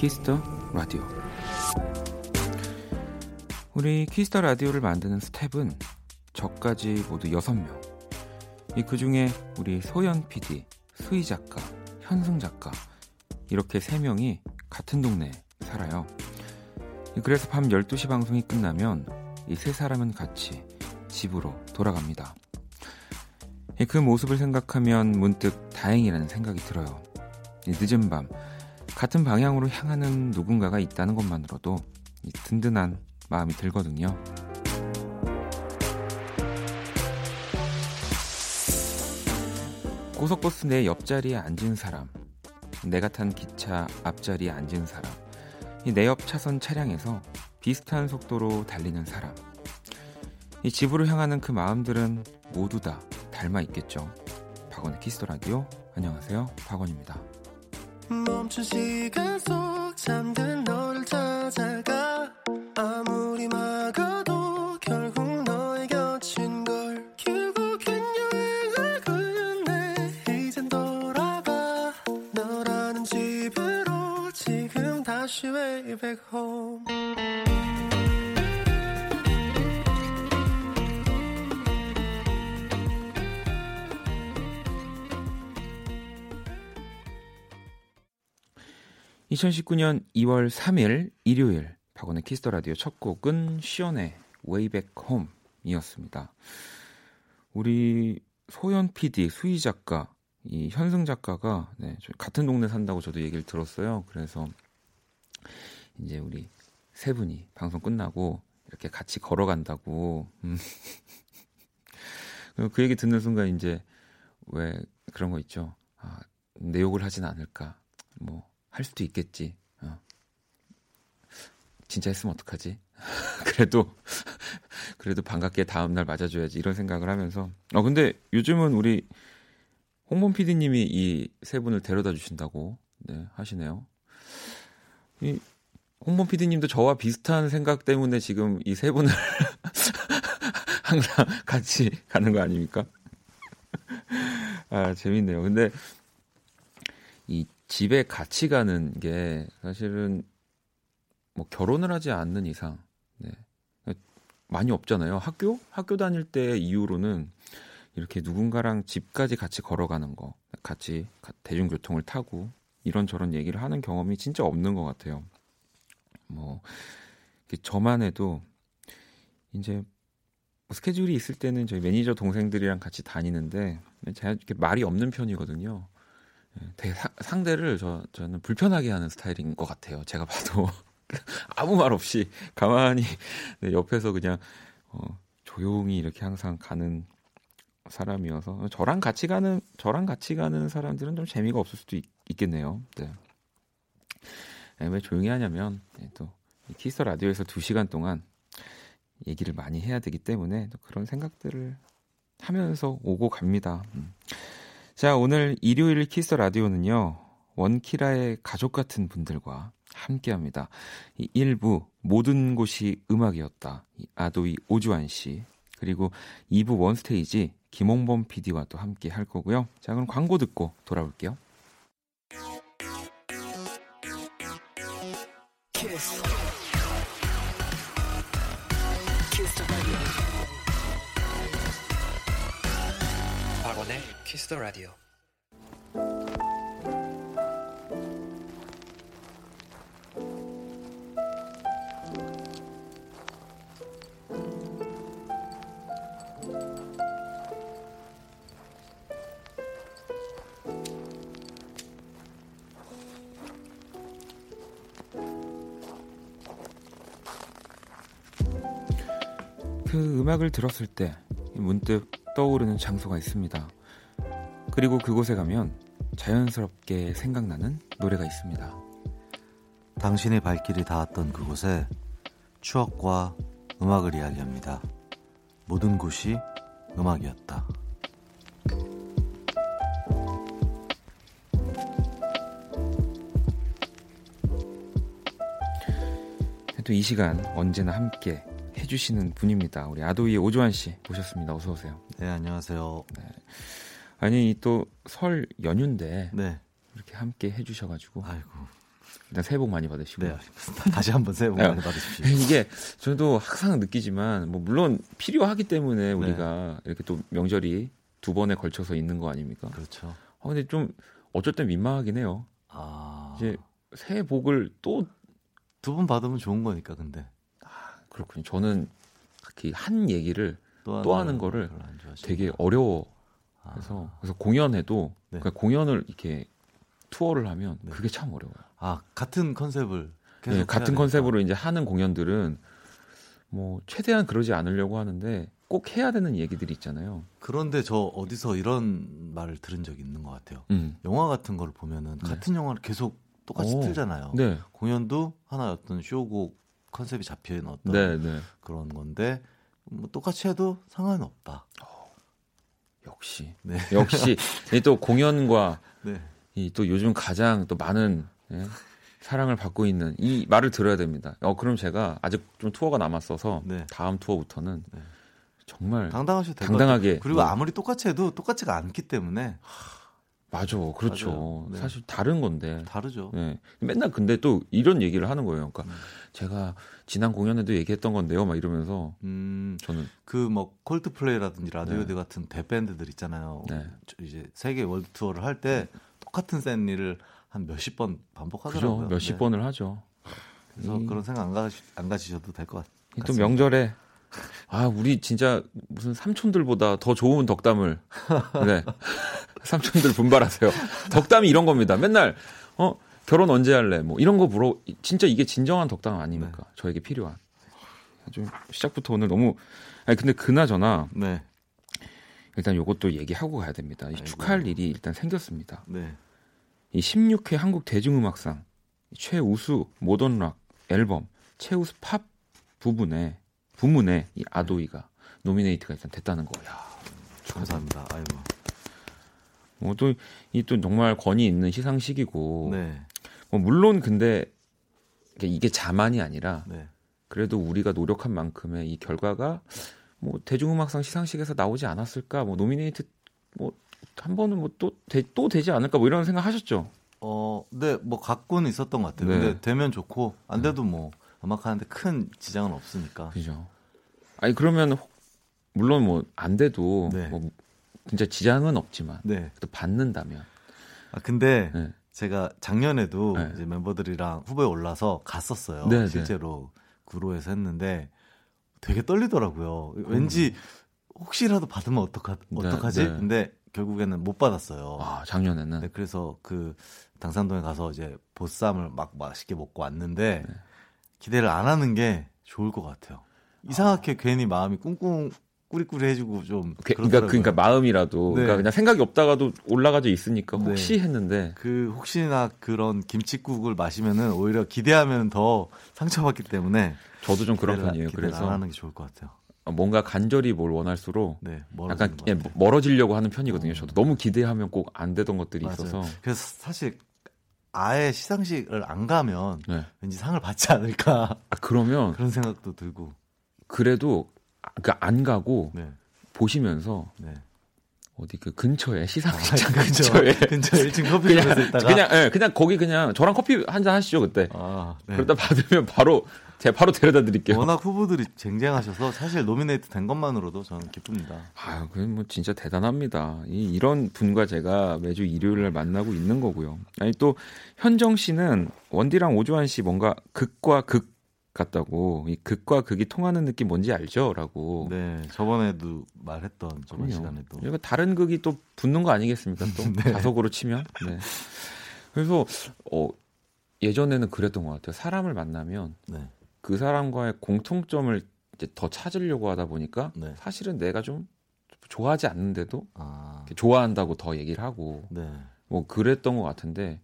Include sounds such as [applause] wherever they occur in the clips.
Kiss the Radio. 우리 Kiss the Radio를 만드는 스텝은 저까지 모두 6명. 이 그 중에 우리 소연 PD, 수희 작가, 현승 작가 이렇게 3명이 같은 동네에 살아요. 그래서 밤 12시 방송이 끝나면 이 세 사람은 같이 집으로 돌아갑니다. 그 모습을 생각하면 문득 다행이라는 생각이 들어요. 늦은 밤 같은 방향으로 향하는 누군가가 있다는 것만으로도 든든한 마음이 들거든요. 고속버스 내 옆자리에 앉은 사람, 내가 탄 기차 앞자리에 앉은 사람, 내 옆 차선 차량에서 비슷한 속도로 달리는 사람. 이 집으로 향하는 그 마음들은 모두 다 닮아 있겠죠. 박원의 Kiss the Radio. 안녕하세요. 박원입니다. 멈춘 시간 속 잠든 너를 찾아가. 아무리 막아도 결국 너의 곁인 걸 결국엔 여행을 끝내 이젠 돌아가. 너라는 집으로 지금 다시 way back home 2019년 2월 3일 일요일 박원의 Kiss the Radio 첫 곡은 숀의 Way Back Home이었습니다. 우리 소연 PD, 수희 작가, 이 현승 작가가 네, 같은 동네 산다고 저도 얘기를 들었어요. 그래서 이제 우리 세 분이 방송 끝나고 이렇게 같이 걸어간다고. 음. 그 얘기 듣는 순간 이제 왜 그런 거 있죠. 아, 내 욕을 하진 않을까. 뭐 할 수도 있겠지. 어. 진짜 했으면 어떡하지? [laughs] 그래도 [laughs] 그래도 반갑게 다음 날 맞아줘야지 이런 생각을 하면서. 어 근데 요즘은 우리 홍범 PD님이 이 세 분을 데려다 주신다고 네, 하시네요. 이 홍범 PD님도 저와 비슷한 생각 때문에 지금 이 세 분을 [laughs] 항상 같이 가는 거 아닙니까? 아 재밌네요. 근데 이 집에 같이 가는 게 사실은 뭐 결혼을 하지 않는 이상 네. 많이 없잖아요. 학교 학교 다닐 때 이후로는 이렇게 누군가랑 집까지 같이 걸어가는 거, 같이 대중교통을 타고 이런저런 얘기를 하는 경험이 진짜 없는 것 같아요. 뭐 저만 해도 이제 뭐 스케줄이 있을 때는 저희 매니저 동생들이랑 같이 다니는데 제가 이렇게 말이 없는 편이거든요. 예, 되게 사, 상대를 저 저는 불편하게 하는 스타일인 것 같아요. 제가 봐도 [laughs] 아무 말 없이 가만히 네, 옆에서 그냥 어, 조용히 이렇게 항상 가는 사람이어서 저랑 같이 가는 저랑 같이 가는 사람들은 좀 재미가 없을 수도 있, 겠네요 네. 네. 왜 조용히 하냐면 네, 또 키스 라디오에서 2 시간 동안 얘기를 많이 해야 되기 때문에 또 그런 생각들을 하면서 오고 갑니다. 음. 자, 오늘 일요일 키스 라디오는요. 원키라의 가족 같은 분들과 함께 합니다. 이 1부 모든 곳이 음악이었다. 이 아도이 오주환 씨. 그리고 2부 원스테이지 김홍범 PD와 또 함께 할 거고요. 자, 그럼 광고 듣고 돌아올게요. 키스 더 라디오. 그 음악을 들었을 때 문득 떠오르는 장소가 있습니다. 그리고 그곳에 가면 자연스럽게 생각나는 노래가 있습니다. 당신의 발길이 닿았던 그곳에 추억과 음악을 이야기합니다. 모든 곳이 음악이었다. 또 이 시간 언제나 함께 해주시는 분입니다. 우리 아도이의 오조환 씨 모셨습니다. 어서 오세요. 네, 안녕하세요. 네. 아니 또 설 연휴인데 네. 이렇게 함께 해주셔가지고 아이고. 일단 새해 복 많이 받으시고 네. [laughs] 다시 한번 새해 복 네. 많이 받으십시오. [laughs] 이게 저도 항상 느끼지만 뭐 물론 필요하기 때문에 우리가 이렇게 또 명절이 두 번에 걸쳐서 있는 거 아닙니까? 그렇죠. 아, 근데 좀 어쩔 땐 민망하긴 해요. 아. 이제 새해 복을 또 두 번 받으면 좋은 거니까 근데 그렇군요. 저는 특히 한 얘기를 또, 또 하는 거를. 되게 어려워. 아. 그래서 그래서 공연해도 네. 그러니까 공연을 이렇게 투어를 하면 네. 그게 참 어려워요. 아 같은 컨셉을 네, 같은. 컨셉으로 이제 하는 공연들은 뭐 최대한 그러지 않으려고 하는데 꼭 해야 되는 얘기들이 있잖아요. 그런데 저 어디서 이런 말을 들은 적이 있는 것 같아요. 음. 영화 같은 거를 보면은 네. 같은 영화를 계속 똑같이 오. 틀잖아요. 네, 공연도 하나의 어떤 쇼곡 컨셉이 잡혀 있는 어떤 네, 네. 그런 건데 뭐 똑같이 해도 상관은 없다. 역시, 네. [laughs] 역시 이또 공연과 네. 이또 요즘 가장 또 많은 예, 사랑을 받고 있는 이 말을 들어야 됩니다. 어 그럼 제가 아직 좀 투어가 남았어서 네. 다음 투어부터는 네. 정말 당당하셔도 당당하게. 그리고 뭐- 아무리 똑같이 해도 똑같지가 않기 때문에 맞아, 그렇죠. 네. 사실 다른 건데. 다르죠. 네. 맨날 근데 또 이런 얘기를 하는 거예요. 그러니까 음. 제가 지난 공연에도 얘기했던 건데요, 막 이러면서 음, 저는 그 뭐 Coldplay라든지 Radiohead 네. 같은 대밴드들 있잖아요. 네. 저 이제 세계 월드 투어를 할 때 똑같은 셋리를 한 몇십 번 반복하더라고요. 그죠 몇십 네. 번을 하죠. 그래서 이- 그런 생각 안, 가시, 안 가지셔도 될 것 같아요. 이또 명절에 아 우리 진짜 무슨 삼촌들보다 더 좋은 덕담을 네 [laughs] 삼촌들 분발하세요. 덕담이 이런 겁니다. 맨날 어 결혼 언제 할래 뭐 이런 거 물어 진짜 이게 진정한 덕담 아닙니까? 저에게 필요한. 아주 시작부터 오늘 너무 아니 근데 그나저나 네, 일단 요것도 얘기하고 가야 됩니다. 이 아이고. 축하할 일이 일단 생겼습니다. 네, 이 16회 한국 대중음악상 최우수 모던 락 앨범 최우수 팝 부분에 부문에 이 ADOY가 nominate가 일단 됐다는 거. 야, 감사합니다. 아이고, 뭐또이 또 정말 권위 있는 시상식이고 네, 뭐 물론 근데 이게- 이게 자만이 아니라 네, 그래도 우리가 노력한 만큼의 이 결과가 뭐 대중음악상 시상식에서 나오지 않았을까 뭐 nominate 뭐 한 번은 뭐또또 되지 않을까 뭐 이런 생각 하셨죠? 어, 네, 뭐 갖고는 있었던 것 같아요. 네. 근데 되면 좋고 안 돼도 뭐 음악하는데 큰 지장은 없으니까. 그죠. 아니 그러면 혹- 물론 뭐 안 돼도 네. 뭐 진짜 지장은 없지만 네. 또 받는다면 아 근데 네. 제가 작년에도 네. 이제 멤버들이랑 후보에 올라서 갔었어요. 네, 네. 실제로 구로에서 했는데 되게 떨리더라고요. 왠지 혹시라도 받으면 어떡하, 네, 어떡하지? 네. 근데 결국에는 못 받았어요. 아 작년에는 네, 그래서 그 당산동에 가서 이제 보쌈을 막 맛있게 먹고 왔는데 네. 기대를 안 하는 게 좋을 것 같아요. 이상하게 괜히 마음이 꿍꿍 꾸리꾸리해지고 좀 그, 그렇더라고요. 그러니까 마음이라도 네. 그러니까 그냥 생각이 없다가도 올라가져 있으니까 네. 혹시 했는데 그 혹시나 그런 김치국을 마시면은 오히려 기대하면 더 상처받기 때문에 저도 좀 그런 편이에요. 기대를 안 그래서 하는 게 좋을 것 같아요. 뭔가 간절히 뭘 원할수록 네, 약간 예. 멀어지려고 하는 편이거든요. 어. 저도 너무 기대하면 꼭 안 되던 것들이 맞아요. 있어서 그래서 사실 아예 시상식을 안 가면 네. 왠지 상을 받지 않을까 아, 그러면 [laughs] 그런 생각도 들고. 그래도 아, 그러니까 안 가고 네, 보시면서 네. 어디 그 근처에 시상식장 그죠. 근처에 [laughs] 근처 1층 그냥 커피숍에서 있다가 그냥 예, 그냥 거기 그냥 저랑 커피 한 잔 하시죠 그때. 아, 네. 그러다 받으면 바로 제가 바로 데려다 드릴게요. 워낙 후보들이 쟁쟁하셔서 사실 노미네이트 된 것만으로도 저는 기쁩니다. 아, 그건 뭐 진짜 대단합니다. 이, 이런 분과 제가 매주 일요일 날 만나고 있는 거고요. 아니 또 현정 씨는 원디랑 오주환 씨 뭔가 극과 극 같다고 이 극과 극이 통하는 느낌 뭔지 알죠?라고. 네, 저번에도 말했던 저번 그럼요. 시간에도. 이거 다른 극이 또 붙는 거 아니겠습니까? 또 [laughs] 네. 자석으로 치면. 네. 그래서 어 예전에는 그랬던 것 같아요. 사람을 만나면 네, 그 사람과의 공통점을 이제 더 찾으려고 하다 보니까 네. 사실은 내가 좀 좋아하지 않는데도 아, 좋아한다고 더 얘기를 하고 네, 뭐 그랬던 것 같은데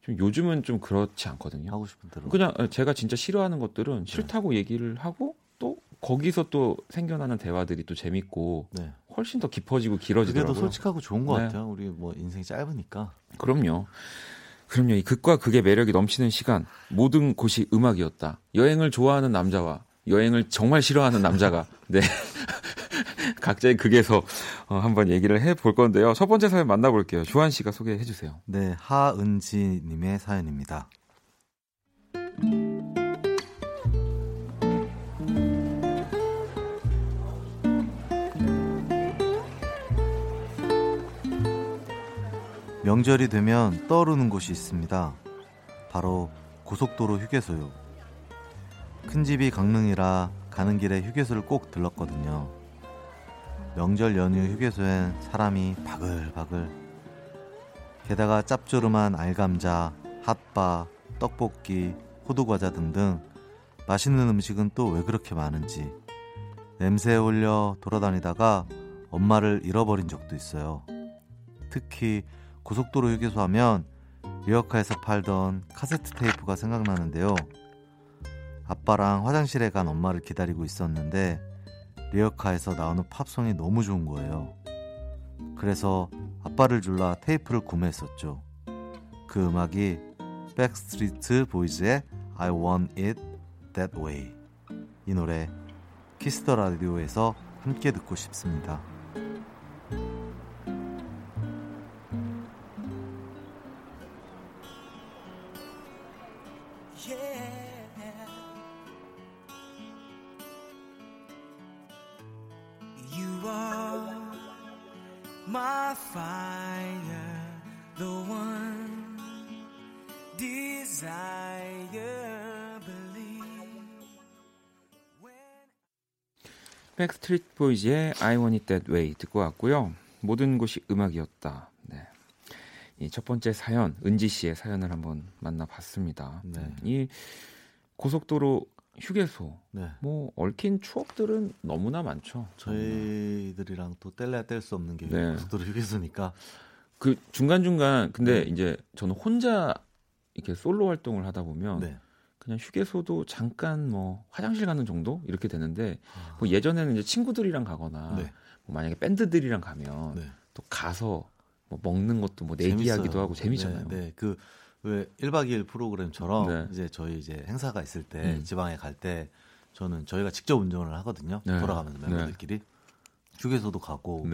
좀 요즘은 좀 그렇지 않거든요. 하고 싶은 대로. 그냥 제가 진짜 싫어하는 네. 것들은 싫다고 얘기를 하고 또 거기서 또 생겨나는 대화들이 또 재밌고 네, 훨씬 더 깊어지고 그게 더 길어지더라고요. 솔직하고 좋은 것 네. 같아요. 우리 뭐 인생이 짧으니까. 그럼요. 그럼요. 이 극과 극의 매력이 넘치는 시간. 모든 곳이 음악이었다. 여행을 좋아하는 남자와 여행을 정말 싫어하는 남자가 네. [laughs] 각자의 극에서 어, 한번 얘기를 해 볼 건데요. 첫 번째 사연 만나볼게요. 주한 씨가 소개해 주세요. 네, 하은지 님의 사연입니다. 명절이 되면 떠오르는 곳이 있습니다. 바로 고속도로 휴게소요. 큰 집이 강릉이라 가는 길에 휴게소를 꼭 들렀거든요. 명절 연휴 휴게소엔 사람이 바글바글. 게다가 짭조름한 알감자, 핫바, 떡볶이, 호두과자 등등 맛있는 음식은 또 왜 그렇게 많은지 냄새에 홀려 돌아다니다가 엄마를 잃어버린 적도 있어요. 특히 고속도로 휴게소 하면 리어카에서 팔던 카세트 테이프가 생각나는데요. 아빠랑 화장실에 간 엄마를 기다리고 있었는데 리어카에서 나오는 팝송이 너무 좋은 거예요. 그래서 아빠를 졸라 테이프를 구매했었죠. 그 음악이 Backstreet Boys의 I Want It That Way 이 노래 키스터 라디오에서 함께 듣고 싶습니다. Street Boys의 I Want It That Way 듣고 왔고요. 모든 곳이 음악이었다. 네. 이 첫 번째 사연, 은지 씨의 사연을 한번 만나봤습니다. 네. 이 고속도로 휴게소, 네. 뭐 얽힌 추억들은 너무나 많죠. 저희들이랑 또 뗄래야 뗄 수 없는 게 네. 고속도로 휴게소니까. 그 중간 중간 근데 네. 이제 저는 혼자 이렇게 솔로 활동을 하다 보면 네. 그냥 휴게소도 잠깐 뭐 화장실 가는 정도 이렇게 되는데 아. 뭐 예전에는 이제 친구들이랑 가거나 네. 뭐 만약에 밴드들이랑 가면 네. 또 가서 뭐 먹는 것도 뭐 내기하기도 하고 재밌잖아요. 네, 네. 그왜 1박 2일 프로그램처럼 네. 이제 저희 이제 행사가 있을 때 음. 지방에 갈 때 저는 저희가 직접 운전을 하거든요. 네. 돌아가면서 네. 멤버들끼리 휴게소도 가고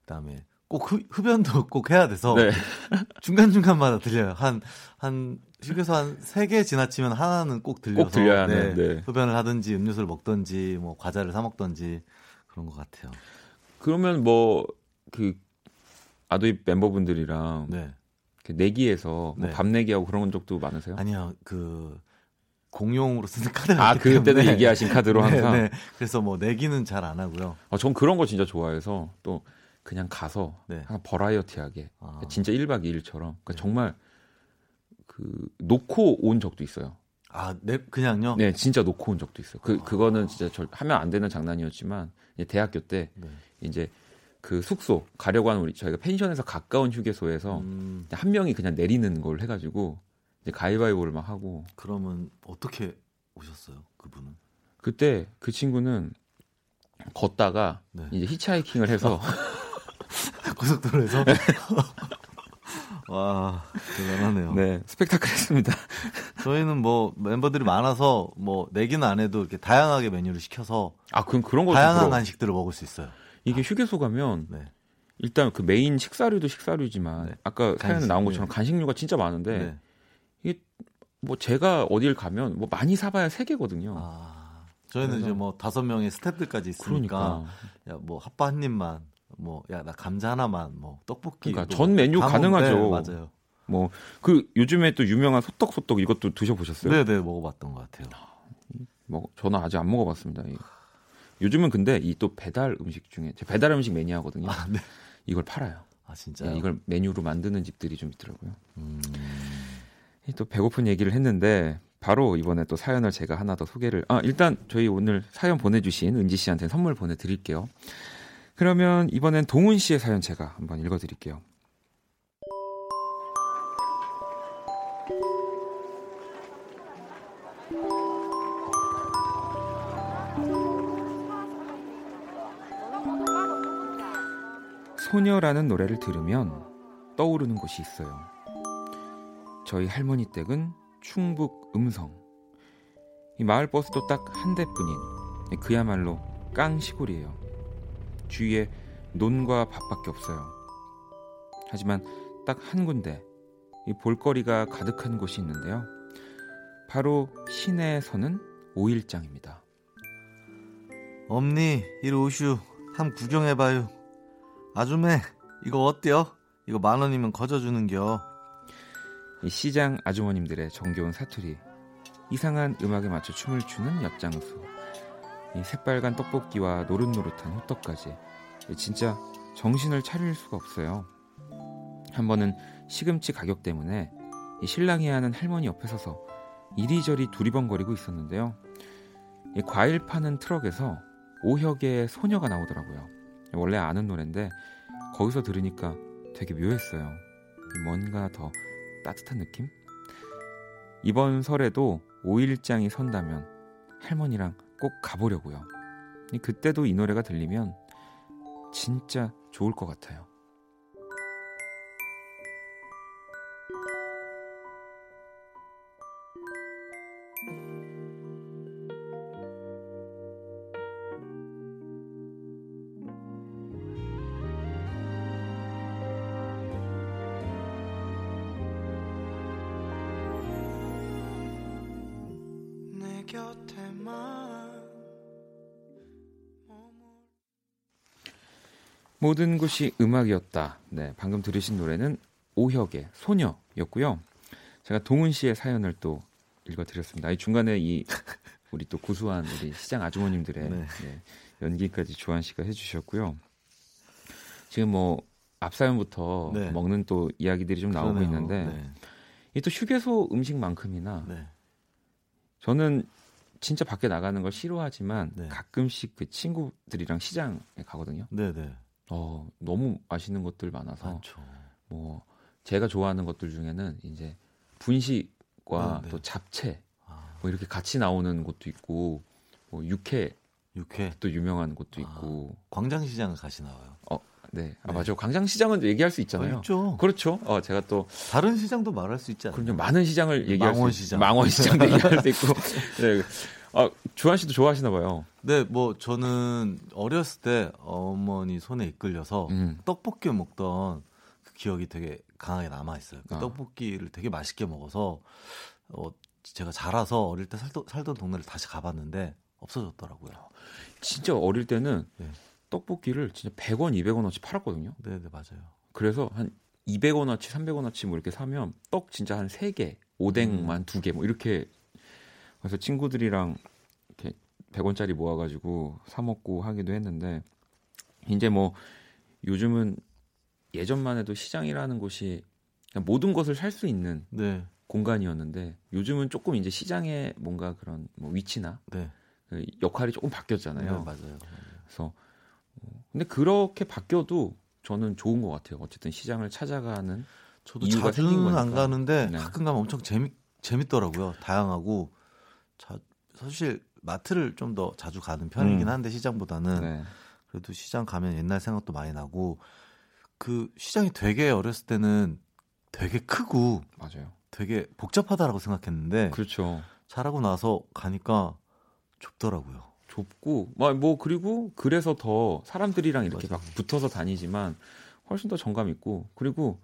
그다음에 꼭 흡, 흡연도 [laughs] 꼭 해야 돼서 [laughs] 중간 중간마다 들려요. 한 한 휴게소 한 세 개 지나치면 하나는 꼭 들려서 꼭 들려야 네, 네. 흡연을 하든지 음료수를 먹든지 뭐 과자를 사 먹든지 그런 것 같아요. 그러면 뭐 그 아도입 멤버분들이랑 네. 내기에서 뭐밥 네. 내기하고 그런 적도 많으세요? 아니요, 그 공용으로 쓰는 카드. 아 그때는 얘기하신 카드로 [laughs] 네, 항상. 네, 그래서 뭐 내기는 잘 안 하고요. 아, 전 그런 거 진짜 좋아해서 또 그냥 가서 네. 버라이어티하게 아. 진짜 1박 2일처럼 그러니까 정말 그 놓고 온 적도 있어요. 아, 네, 그냥요? 네, 진짜 놓고 온 적도 있어요. 그, 아. 그거는 진짜 절, 하면 안 되는 장난이었지만, 이제 대학교 때, 네. 이제 그 숙소, 가려고 하는 우리, 저희가 펜션에서 가까운 휴게소에서 음. 한 명이 그냥 내리는 걸 해가지고, 이제 가위바위보를 막 하고. 그러면 어떻게 오셨어요, 그분은? 그때 그 친구는 걷다가 네. 이제 히치하이킹을 해서 [laughs] [laughs] 고속도로에서 [laughs] 와 대단하네요. 네, 스펙타클했습니다. 저희는 뭐 멤버들이 많아서 뭐 내기는 안 해도 이렇게 다양하게 메뉴를 시켜서 아 그럼 그런 거 다양한 들어. 간식들을 먹을 수 있어요. 이게 휴게소 가면 네. 일단 그 메인 식사류도 식사류지만 네. 아까 사연에 나온 것처럼 네. 간식류가 진짜 많은데 네. 이게 뭐 제가 어딜 가면 뭐 많이 사봐야 세 개거든요. 아, 저희는 이제 뭐 다섯 명의 스태프들까지 있으니까 그러니까. 야 뭐 핫바 한 입만 뭐 야 나 감자 하나만 뭐 떡볶이 그러니까 전 메뉴 가능하죠. 네, 맞아요. 뭐 그 요즘에 또 유명한 소떡 소떡 이것도 드셔보셨어요? 네네 먹어봤던 것 같아요. 뭐 저는 아직 안 먹어봤습니다. 요즘은 근데 이 또 배달 음식 중에 제 배달 음식 매니아거든요. 아, 네. 이걸 팔아요. 아 진짜? 네, 이걸 메뉴로 만드는 집들이 좀 있더라고요. 음... 또 배고픈 얘기를 했는데 바로 이번에 또 사연을 제가 하나 더 소개를 아 일단 저희 오늘 사연 보내주신 은지 씨한테 선물 보내드릴게요. 그러면 이번엔 동훈 씨의 사연 제가 한번 읽어드릴게요. 소녀라는 노래를 들으면 떠오르는 곳이 있어요. 저희 할머니 댁은 충북 음성. 이 마을 버스도 딱 한 대뿐인 그야말로 깡 시골이에요. 주위에 논과 밭밖에 없어요. 하지만 딱 한 군데 이 볼거리가 가득한 곳이 있는데요. 바로 시내에 서는 오일장입니다. 엄니 이리 오슈 함 구경해봐요. 아줌매 이거 어때요? 이거 만 원이면 거저주는겨. 이 시장 아주머님들의 정겨운 사투리, 이상한 음악에 맞춰 춤을 추는 엿장수, 이 새빨간 떡볶이와 노릇노릇한 호떡까지 진짜 정신을 차릴 수가 없어요. 한 번은 시금치 가격 때문에 이 신랑이 하는 할머니 옆에 서서 이리저리 두리번거리고 있었는데요. 이 과일 파는 트럭에서 오혁의 소녀가 나오더라고요. 원래 아는 노래인데 거기서 들으니까 되게 묘했어요. 뭔가 더 따뜻한 느낌? 이번 설에도 오일장이 선다면 할머니랑 꼭 가보려고요. 그때도 이 노래가 들리면 진짜 좋을 것 같아요. 모든 것이 음악이었다. 네, 방금 들으신 노래는 오혁의 소녀였고요. 제가 동훈 씨의 사연을 또 읽어드렸습니다. 이 중간에 이 우리 또 구수한 우리 시장 아주머님들의 네. 네, 연기까지 조한 씨가 해주셨고요. 지금 뭐 앞사연부터 네. 먹는 또 이야기들이 좀 나오고 그러네요. 있는데 네. 이또 휴게소 음식만큼이나 네. 저는 진짜 밖에 나가는 걸 싫어하지만 네. 가끔씩 그 친구들이랑 시장에 가거든요. 네네. 어, 너무 맛있는 것들 많아서 많죠. 뭐 제가 좋아하는 것들 중에는 이제 분식과 네, 네. 또 잡채 아. 뭐 이렇게 같이 나오는 곳도 있고 뭐 육회 육회 또 유명한 곳도 아, 있고 아, 광장시장 가시 나와요. 어, 네. 아, 네. 맞아요. 광장시장은 얘기할 수 있잖아요. 아, 있죠. 그렇죠. 어, 제가 또 다른 시장도 말할 수 있지 않나요? 그럼 많은 시장을 얘기할 망원시장. 수 망원시장도 얘기할 수 있고. [laughs] 네. 아, 주한 씨도 좋아하시나 봐요. 네, 뭐 저는 어렸을 때 어머니 손에 이끌려서 음. 떡볶이 먹던 그 기억이 되게 강하게 남아 있어요. 그 아. 떡볶이를 되게 맛있게 먹어서 어 제가 자라서 어릴 때 살던, 살던 동네를 다시 가봤는데 없어졌더라고요. 진짜 어릴 때는 네. 떡볶이를 진짜 100원, 200원어치 팔았거든요. 네, 네, 맞아요. 그래서 한 200원어치, 300원어치 뭐 이렇게 사면 떡 진짜 한 3개, 오뎅만 음. 2개 뭐 이렇게 그래서 친구들이랑 이렇게 100원짜리 모아가지고 사 먹고 하기도 했는데 이제 뭐 요즘은 예전만 해도 시장이라는 곳이 모든 것을 살 수 있는 네. 공간이었는데 요즘은 조금 이제 시장의 뭔가 그런 뭐 위치나 네. 그 역할이 조금 바뀌었잖아요. 네, 맞아요. 맞아요. 그래서 어, 근데 그렇게 바뀌어도 저는 좋은 것 같아요. 어쨌든 시장을 찾아가는 저도 자주는 안 가는데 네. 가끔 가면 엄청 재밌 재밌더라고요. 다양하고 자, 사실 마트를 좀 더 자주 가는 편이긴 음. 한데 시장보다는 네. 그래도 시장 가면 옛날 생각도 많이 나고 그 시장이 되게 어렸을 때는 되게 크고 맞아요. 되게 복잡하다라고 생각했는데 그렇죠. 자라고 나서 가니까 좁더라고요. 좁고 뭐 그리고 그래서 더 사람들이랑 이렇게 맞아요. 막 붙어서 다니지만 훨씬 더 정감 있고 그리고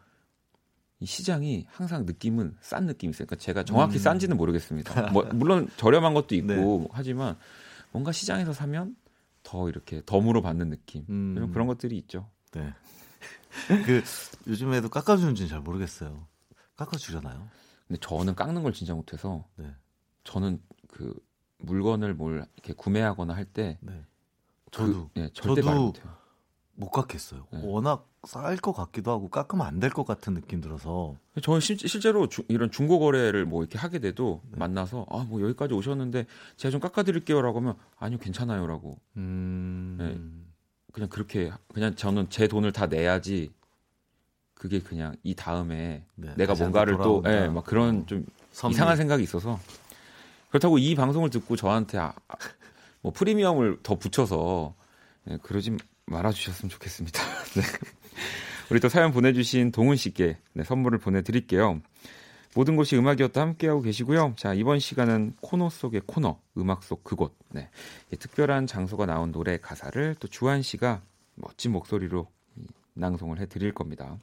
이 시장이 항상 느낌은 싼 느낌이 있어요. 그러니까 제가 정확히 음. 싼지는 모르겠습니다. [laughs] 뭐, 물론 저렴한 것도 있고 네. 하지만 뭔가 시장에서 사면 더 이렇게 덤으로 받는 느낌 음. 이런 그런 것들이 있죠. 네. [laughs] 그 요즘에도 깎아주는지는 잘 모르겠어요. 깎아주려나요? 근데 저는 깎는 걸 진짜 못해서 네. 저는 그 물건을 뭘 이렇게 구매하거나 할때 네. 저도 그, 네, 절대 저도 못해요. 못 깎겠어요. 네. 워낙 쌀것 같기도 하고 깎으면 안 될 것 같은 느낌 들어서. 저는 실, 제로 이런 중고 거래를 뭐 이렇게 하게 돼도 네. 만나서 아 뭐 여기까지 오셨는데 제가 좀 깎아드릴게요라고 하면 아니요 괜찮아요라고. 음... 네. 그냥 그렇게 그냥 저는 제 돈을 다 내야지. 그게 그냥 이 다음에 네, 내가 뭔가를 또, 예, 네, 막 그런 어, 좀 선물. 이상한 생각이 있어서 그렇다고 이 방송을 듣고 저한테 아, 뭐 프리미엄을 더 붙여서 예, 그러지 말아주셨으면 좋겠습니다. [laughs] 네. 우리 또 사연 보내주신 동훈 씨께 네, 선물을 보내드릴게요. 모든 곳이 음악이었다 함께하고 계시고요. 자, 이번 시간은 코너 속의 코너, 음악 속 그곳. 네. 특별한 장소가 나온 노래 가사를 또 주한 씨가 멋진 목소리로 낭송을 해드릴 겁니다.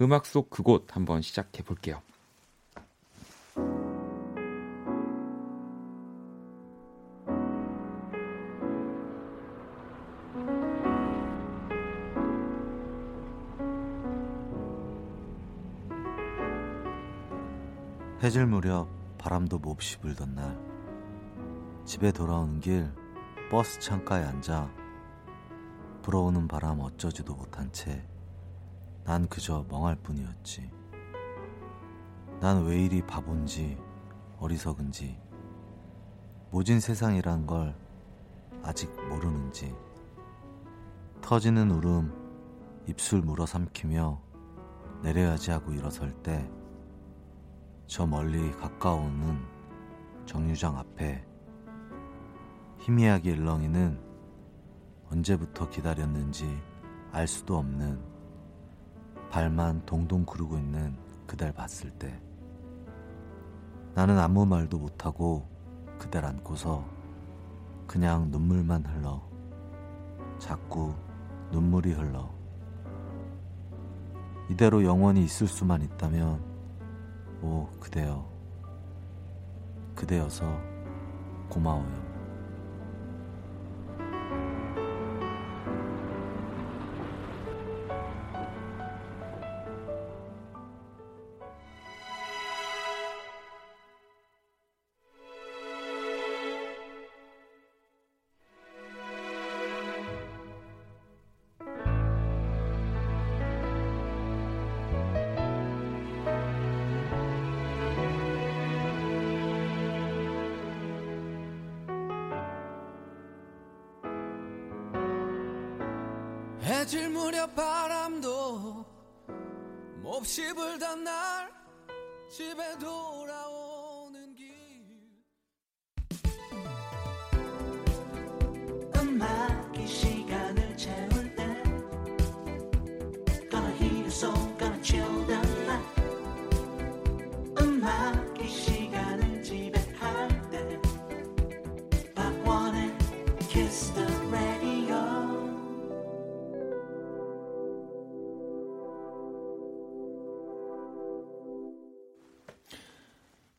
음악 속 그곳 한번 시작해 볼게요. 해질 무렵 바람도 몹시 불던 날 집에 돌아오는 길 버스 창가에 앉아 불어오는 바람 어쩌지도 못한 채 난 그저 멍할 뿐이었지. 난 왜 이리 바본지 어리석은지 모진 세상이란 걸 아직 모르는지 터지는 울음 입술 물어 삼키며 내려야지 하고 일어설 때 저 멀리 가까워오는 정류장 앞에 희미하게 일렁이는 언제부터 기다렸는지 알 수도 없는 발만 동동 구르고 있는 그댈 봤을 때 나는 아무 말도 못하고 그댈 안고서 그냥 눈물만 흘러 자꾸 눈물이 흘러 이대로 영원히 있을 수만 있다면 오 그대여 그대여서 고마워요.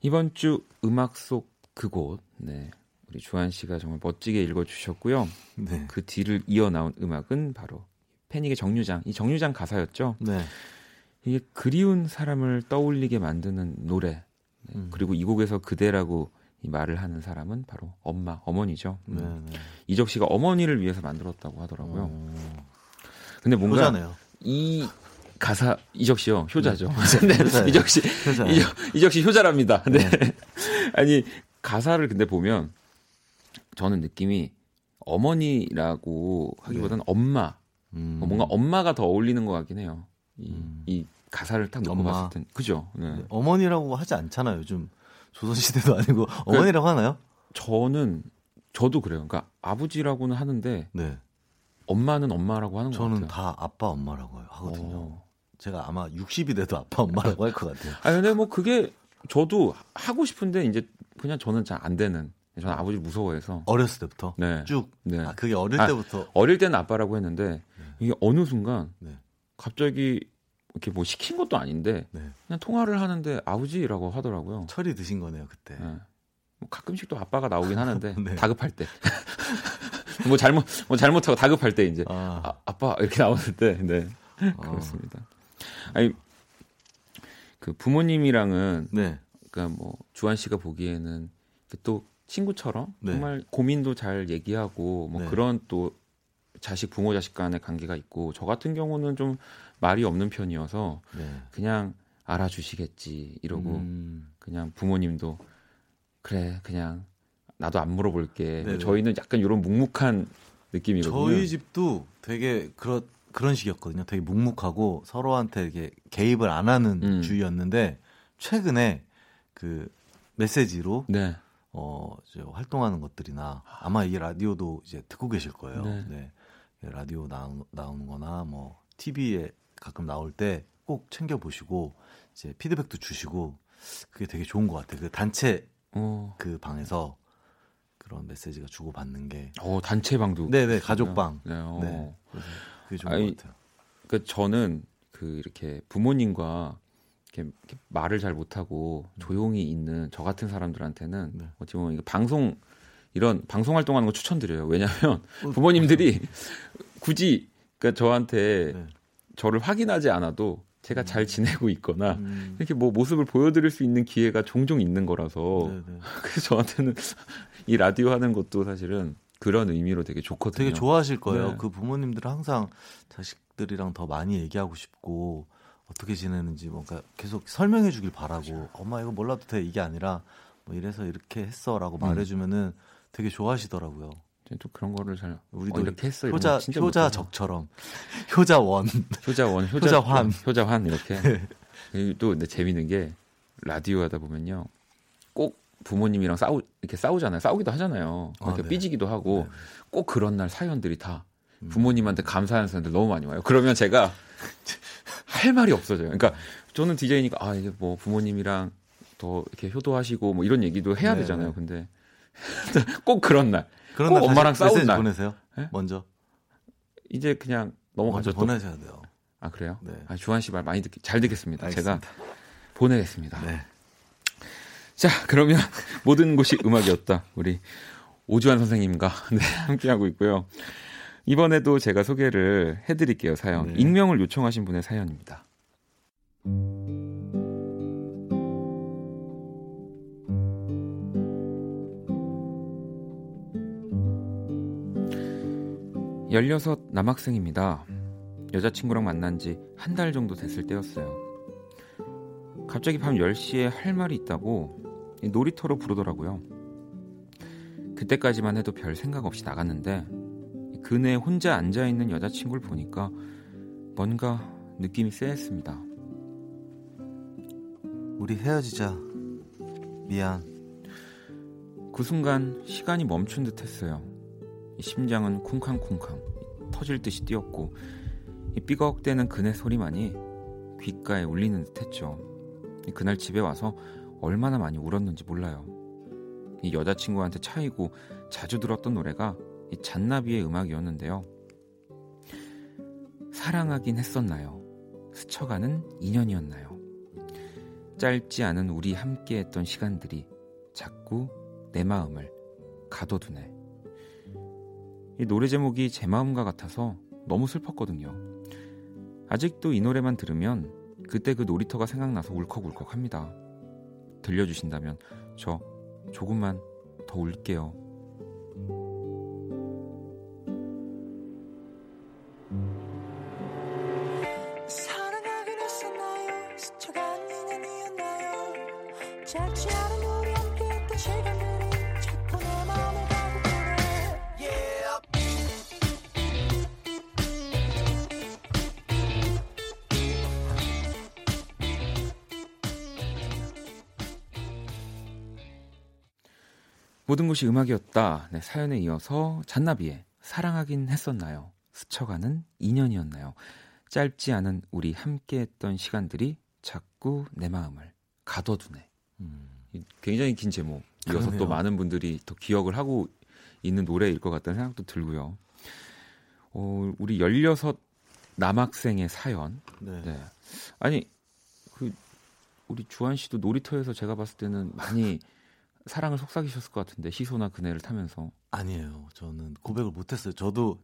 이번 주 음악 속 그곳, 네. 우리 주한 씨가 정말 멋지게 읽어 주셨고요. 네. 그 뒤를 이어 나온 음악은 바로 패닉의 정류장. 이 정류장 가사였죠. 네. 이게 그리운 사람을 떠올리게 만드는 노래. 네. 음. 그리고 이 곡에서 그대라고 이 말을 하는 사람은 바로 엄마, 어머니죠. 음. 네, 네. 이적 씨가 어머니를 위해서 만들었다고 하더라고요. 어... 근데 뭔가 효자네요. 이 가사 이적 씨요 효자죠. 네. [laughs] 네. 이적 씨. 이적, 이적 씨 효자랍니다. 네. 네. [laughs] 아니 가사를 근데 보면 저는 느낌이 어머니라고 하기보다는 엄마 음. 뭔가 엄마가 더 어울리는 것 같긴 해요. 이, 음. 이 가사를 딱 엄마. 넘어봤을 땐 그죠. 네. 네, 어머니라고 하지 않잖아요. 요즘 조선시대도 [laughs] 아니고 어머니라고 하나요? 저는 저도 그래요. 그러니까 아버지라고는 하는데 네. 엄마는 엄마라고 하는 것 저는 같아요. 다 아빠 엄마라고 하거든요. 어. 제가 아마 60이 돼도 아빠 엄마라고 할 것 같아요. 아 근데 뭐 그게 저도 하고 싶은데 이제 그냥 저는 잘 안 되는. 저는 아버지 무서워해서. 어렸을 때부터 네. 쭉. 네. 아, 그게 어릴 아, 때부터. 어릴 때는 아빠라고 했는데 이게 어느 순간 네. 갑자기 이렇게 뭐 시킨 것도 아닌데 네. 그냥 통화를 하는데 아버지라고 하더라고요. 철이 드신 거네요, 그때. 네. 뭐 가끔씩 또 아빠가 나오긴 [laughs] 하는데 네. 다급할 때. [laughs] 뭐 잘못 뭐 잘못하고 다급할 때 이제 아, 아, 아빠 이렇게 나오는 때 네. 어. [laughs] 그렇습니다. 아니 그 부모님이랑은 네. 그러니까 뭐 주한 씨가 보기에는 또 친구처럼 네. 정말 고민도 잘 얘기하고 뭐 네. 그런 또 자식 부모 자식 간의 관계가 있고 저 같은 경우는 좀 말이 없는 편이어서 네. 그냥 알아주시겠지 이러고 음, 그냥 부모님도 그래 그냥 나도 안 물어볼게 네네. 저희는 약간 이런 묵묵한 느낌이거든요. 저희 집도 되게 그런 그런 식이었거든요. 되게 묵묵하고 서로한테 이렇게 개입을 안 하는 음. 주의였는데 최근에 그 메시지로 네. 어, 이제 활동하는 것들이나 아마 이 라디오도 이제 듣고 계실 거예요. 네. 네. 라디오 나오, 나오는 거나 뭐 TV에 가끔 나올 때 꼭 챙겨 보시고 이제 피드백도 주시고 그게 되게 좋은 것 같아요. 그 단체 어, 그 방에서 그 그런 메시지가 주고 받는 게. 어 단체방도. 네네 가족방. 네. 어. 네. 그게 좋은 아니, 것 같아요. 그 저는 그 이렇게 부모님과 이렇게, 이렇게 말을 잘 못하고 음. 조용히 있는 저 같은 사람들한테는 네. 어찌 보면 이거 방송 이런 방송 활동하는 거 추천드려요. 왜냐하면 [laughs] 어, 부모님들이 굳이 그러니까 저한테 네. 저를 확인하지 않아도 제가 잘 음. 지내고 있거나 음. 이렇게 뭐 모습을 보여드릴 수 있는 기회가 종종 있는 거라서 네네. 네. [laughs] 그래서 저한테는 [laughs] 이 라디오 하는 것도 사실은 그런 의미로 되게 좋거든요. 되게 좋아하실 거예요. 네. 그 부모님들은 항상 자식들이랑 더 많이 얘기하고 싶고 어떻게 지내는지 뭔가 계속 설명해 주길 바라고 맞아요. 엄마 이거 몰라도 돼 이게 아니라 뭐 이래서 이렇게 했어라고 음. 말해 주면은 되게 좋아하시더라고요. 또 그런 거를 잘 우리도 어, 이렇게 했어 효자 효자 적처럼 효자 원 효자 원 효자, [laughs] 효자 환 [laughs] 효자 환 이렇게 [laughs] 네. 또 근데 재밌는 게 라디오 하다 보면요 꼭 부모님이랑 싸우 이렇게 싸우잖아요 싸우기도 하잖아요 아, 이렇게 네. 삐지기도 하고 네. 꼭 그런 날 사연들이 다 음. 부모님한테 감사하는 사연들 너무 많이 와요 그러면 제가 할 말이 없어져요 그러니까 저는 디제이니까 아 이게 뭐 부모님이랑 더 이렇게 효도하시고 뭐 이런 얘기도 해야 네, 되잖아요 네. 근데 [laughs] 꼭 그런 날 그런 날 엄마랑 싸운 날 보내세요. 네? 먼저 이제 그냥 넘어가죠. 보내셔야 돼요. 아 그래요? 네. 아, 주한 씨 말 많이 듣기 잘 듣겠습니다. 알겠습니다. 제가 보내겠습니다. 네. 자 그러면 [laughs] 모든 곳이 음악이었다. 우리 오주환 선생님과 [laughs] 네, 함께하고 있고요. 이번에도 제가 소개를 해드릴게요. 사연. 네. 익명을 요청하신 분의 사연입니다. 16 남학생입니다. 여자친구랑 만난 지 한 달 정도 됐을 때였어요. 갑자기 밤 10시에 할 말이 있다고 놀이터로 부르더라고요. 그때까지만 해도 별 생각 없이 나갔는데 그네 혼자 앉아 있는 여자친구를 보니까 뭔가 느낌이 쎄했습니다. 우리 헤어지자. 미안. 그 순간 시간이 멈춘 듯 했어요. 심장은 쿵쾅쿵쾅 터질 듯이 뛰었고 삐걱대는 그네 소리만이 귓가에 울리는 듯 했죠. 그날 집에 와서 얼마나 많이 울었는지 몰라요. 이 여자친구한테 차이고 자주 들었던 노래가 이 잔나비의 음악이었는데요. 사랑하긴 했었나요? 스쳐가는 인연이었나요? 짧지 않은 우리 함께 했던 시간들이 자꾸 내 마음을 가둬두네. 이 노래 제목이 제 마음과 같아서 너무 슬펐거든요. 아직도 이 노래만 들으면 그때 그 놀이터가 생각나서 울컥울컥 합니다. 들려주신다면 저 조금만 더 울게요. 것이 음악이었다. 네, 사연에 이어서 잔나비의 사랑하긴 했었나요? 스쳐가는 인연이었나요? 짧지 않은 우리 함께했던 시간들이 자꾸 내 마음을 가둬두네. 음. 굉장히 긴 제목. 이어서 그러네요. 또 많은 분들이 더 기억을 하고 있는 노래일 것 같다는 생각도 들고요. 어, 우리 16 남학생의 사연. 네. 네. 아니, 그, 우리 주한 씨도 놀이터에서 제가 봤을 때는 많이 사랑을 속삭이셨을 것 같은데 희소나 그네를 타면서 아니에요. 저는 고백을 못했어요. 저도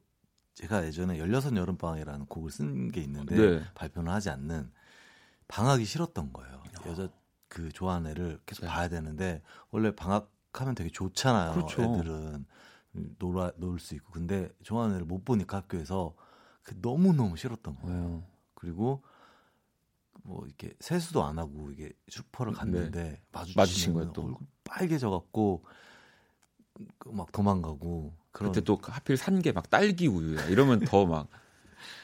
제가 예전에 16 여름방학이라는 곡을 쓴 게 있는데 네. 발표는 하지 않는 방학이 싫었던 거예요. 야. 여자 그 좋아하는 애를 계속 네. 봐야 되는데 원래 방학하면 되게 좋잖아요. 그렇죠. 애들은 놀아 놀 수 있고 근데 좋아하는 애를 못 보니까 학교에서 그 너무 너무 싫었던 거예요. 네. 그리고 뭐 이렇게 세수도 안 하고 이게 슈퍼를 갔는데 네. 마주친 거예요. 또 얼굴 빨개져 갖고 그막 도망가고 그런 그때 또 하필 산 게 막 딸기 우유야. 이러면 더 [laughs] 막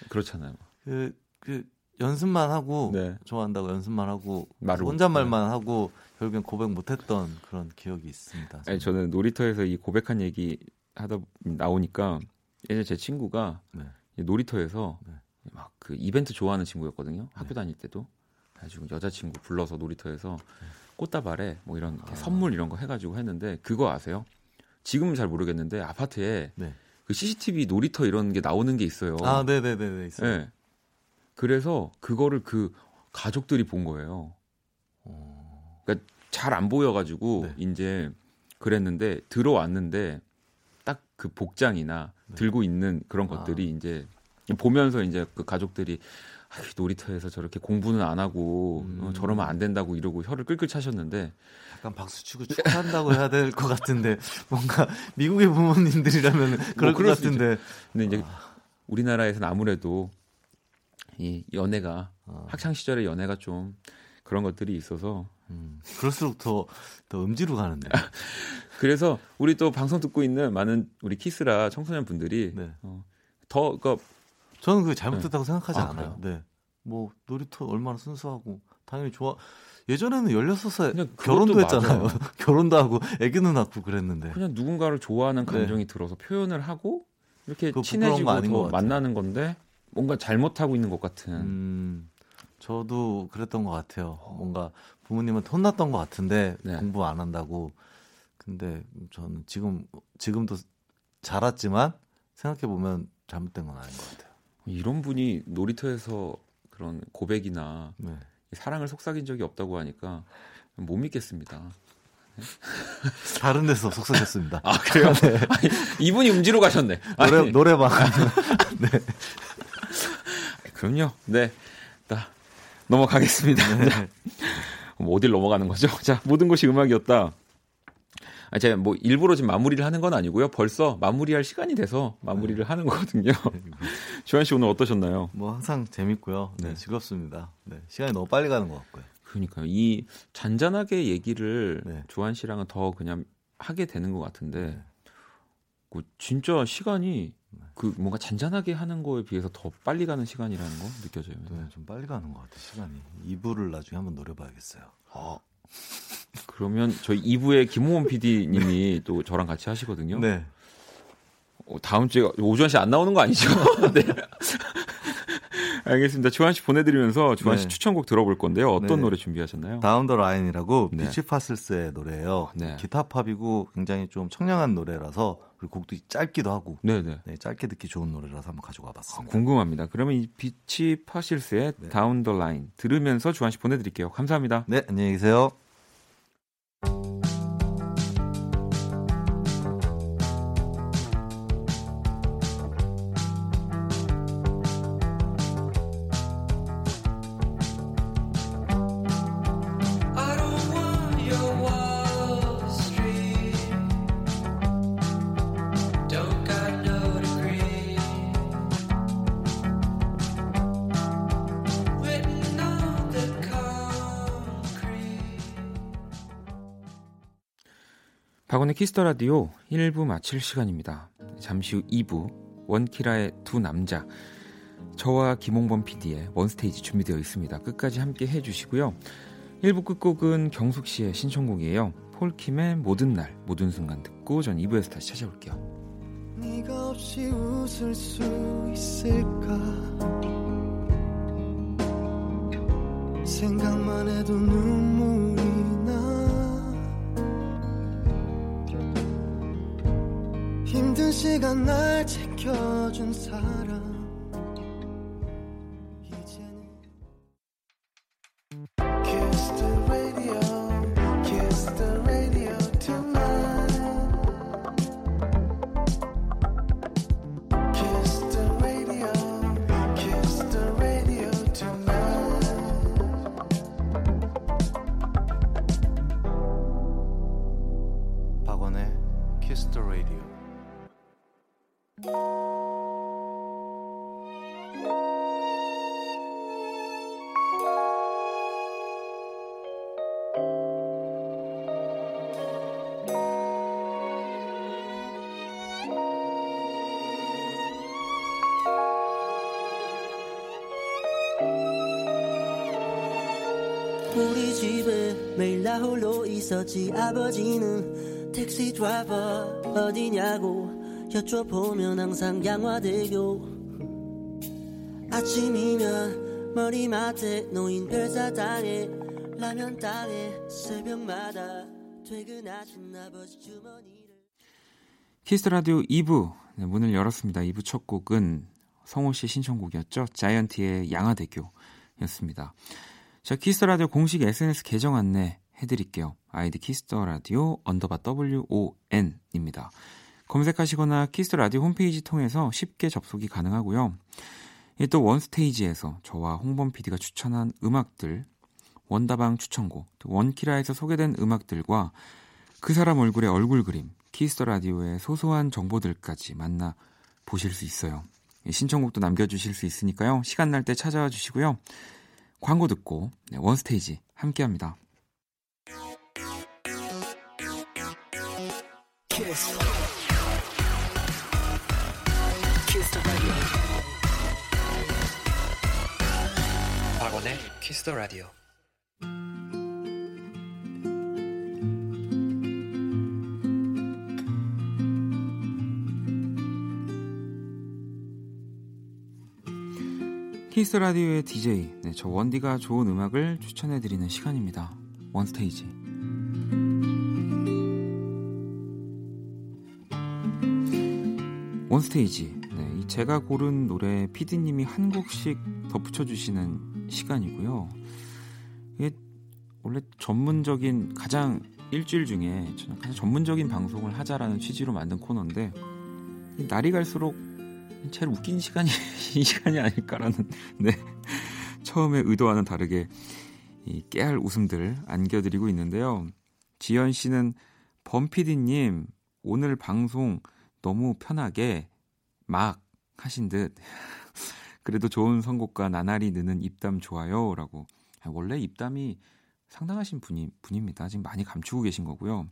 그렇잖아요. 그, 그 연습만 하고 네. 좋아한다고 연습만 하고 혼잣말만 네. 하고 결국엔 고백 못했던 그런 기억이 있습니다. 아니, 저는 놀이터에서 이 고백한 얘기 하다 나오니까 예전에 제 친구가 네. 놀이터에서 네. 막 그 이벤트 좋아하는 친구였거든요. 네. 학교 다닐 때도. 그래가지고 여자친구 불러서 놀이터에서 네. 꽃다발에 뭐 이런 아. 선물 이런 거 해가지고 했는데 그거 아세요? 지금은 잘 모르겠는데 아파트에 네. 그 CCTV 놀이터 이런 게 나오는 게 있어요. 아, 네, 네, 네, 네, 있어요. 네. 그래서 그거를 그 가족들이 본 거예요. 어... 그러니까 잘 안 보여가지고 네. 이제 그랬는데 들어왔는데 딱 그 복장이나 네. 들고 있는 그런 것들이 아. 이제 보면서 이제 그 가족들이 아, 놀이터에서 저렇게 공부는 안 하고 어, 음. 어, 저러면 안 된다고 이러고 혀를 끌끌 차셨는데 약간 박수 치고 축하한다고 해야 될 것 같은데 뭔가 미국의 부모님들이라면 뭐 그럴 뭐 것 같은데 근데 이제 아. 우리나라에서는 아무래도 이 연애가 아. 학창 시절의 연애가 좀 그런 것들이 있어서 음, 그럴수록 더, 더 음지로 가는데. [laughs] 그래서 우리 또 방송 듣고 있는 많은 우리 키스라 청소년 분들이 네. 어, 더, 그니까 저는 그게 잘못됐다고 네. 생각하지 아, 않아요. 그래요? 네. 뭐 놀이터 얼마나 순수하고 당연히 좋아. 예전에는 16살 결혼도 했잖아요. [laughs] 결혼도 하고 애기는 낳고 그랬는데. 그냥 누군가를 좋아하는 네. 감정이 네. 들어서 표현을 하고 이렇게 친해지고 더 만나는 건데 뭔가 잘못하고 있는 것 같은. 음, 저도 그랬던 것 같아요. 뭔가 부모님은 혼났던 것 같은데 네. 공부 안 한다고. 근데 저는 지금 지금도 자랐지만 생각해 보면 잘못된 건 아닌 것 같아요. 이런 분이 놀이터에서 그런 고백이나 네. 사랑을 속삭인 적이 없다고 하니까 못 믿겠습니다. 다른 데서 속삭였습니다. 아 그래요? [laughs] 네. 아니, 이분이 음지로 가셨네. 노래 아니. 노래방. [laughs] 네. 그럼요. 네. 자, 넘어가겠습니다. 네. 자, 뭐 어딜 넘어가는 거죠? 자, 모든 것이 음악이었다. 아, 제가 뭐 일부러 지금 마무리를 하는 건 아니고요. 벌써 마무리할 시간이 돼서 마무리를 네. 하는 거거든요. [laughs] 주한 씨 오늘 어떠셨나요? 뭐 항상 재밌고요. 네, 네, 즐겁습니다. 네, 시간이 너무 빨리 가는 것 같고요. 그러니까요. 이 잔잔하게 얘기를 네. 조한 씨랑은 더 그냥 하게 되는 것 같은데 네. 그 진짜 시간이 네. 그 뭔가 잔잔하게 하는 거에 비해서 더 빨리 가는 시간이라는 거 느껴져요. 네, 좀 빨리 가는 것 같아 시간이. 2부를 나중에 한번 노려봐야겠어요. 아, 그러면 저희 2부에 김호원 PD님이 또 저랑 같이 하시거든요. 네. 어, 다음 주에 오주환 씨 안 나오는 거 아니죠? [laughs] 네. 알겠습니다. 주한 씨 보내드리면서 주한 씨 네. 추천곡 들어볼 건데요. 어떤 네. 노래 준비하셨나요? 다운 더 라인이라고 네. Beach Fossils의 노래예요. 네. 기타 팝이고 굉장히 좀 청량한 노래라서 그리고 곡도 짧기도 하고 네네. 네, 짧게 듣기 좋은 노래라서 한번 가져와 봤습니다. 아, 궁금합니다. 그러면 이 Beach Fossils의 Down the Line 들으면서 주한 씨 보내드릴게요. 감사합니다. 네, 안녕히 계세요. Kiss the Radio 1부 마칠 시간입니다. 잠시 후 2부 원키라의 두 남자 저와 김홍범 PD의 원스테이지 준비되어 있습니다. 끝까지 함께 해주시고요. 1부 끝곡은 경숙 씨의 신청곡이에요. 폴킴의 모든 날 모든 순간 듣고 전 2부에서 다시 찾아올게요. 네가 없이 웃을 수 있을까 생각만 해도 눈 시간 날 지켜준 사람 있었지 아버지는 택시 드라이버 어디냐고 여쭤보면 항상 양화대교 아침이면 머리맡에 놓인 별사탕에 라면 땅에 새벽마다 퇴근하신 아버지 주머니를 키스 라디오 2부 네, 문을 열었습니다. 2부 첫 곡은 성호 씨 신청곡이었죠. 자이언티의 양화대교였습니다. 자, Kiss Radio 공식 SNS 계정 안내 해드릴게요. 아이디 Kiss the Radio underbar WON입니다. 검색하시거나 Kiss Radio 홈페이지 통해서 쉽게 접속이 가능하고요. 또 원스테이지에서 저와 홍범 PD가 추천한 음악들, 원다방 추천곡, 원키라에서 소개된 음악들과 그 사람 얼굴의 얼굴 그림, Kiss the Radio의 소소한 정보들까지 만나 보실 수 있어요. 신청곡도 남겨주실 수 있으니까요. 시간 날 때 찾아와 주시고요. 광고 듣고 네, 원스테이지 함께 합니다. Kiss. Kiss 박원의 Kiss the Radio. 키스 라디오의 DJ, 네, 저 원디가 좋은 음악을 추천해드리는 시간입니다. 원스테이지. 원스테이지. 네, 제가 고른 노래 피디님이 한 곡씩 덧붙여 주시는 시간이고요. 이게 원래 전문적인 가장 일주일 중에 가장 전문적인 방송을 하자라는 취지로 만든 코너인데 날이 갈수록 제일 웃긴 시간이 [laughs] 이 시간이 아닐까라는 네 처음에 의도와는 다르게 이 깨알 웃음들 안겨드리고 있는데요. 지연 씨는 범피디님 오늘 방송 너무 편하게 막 하신 듯 [laughs] 그래도 좋은 선곡과 나날이 느는 입담 좋아요라고 아, 원래 입담이 상당하신 분이 분입니다. 지금 많이 감추고 계신 거고요.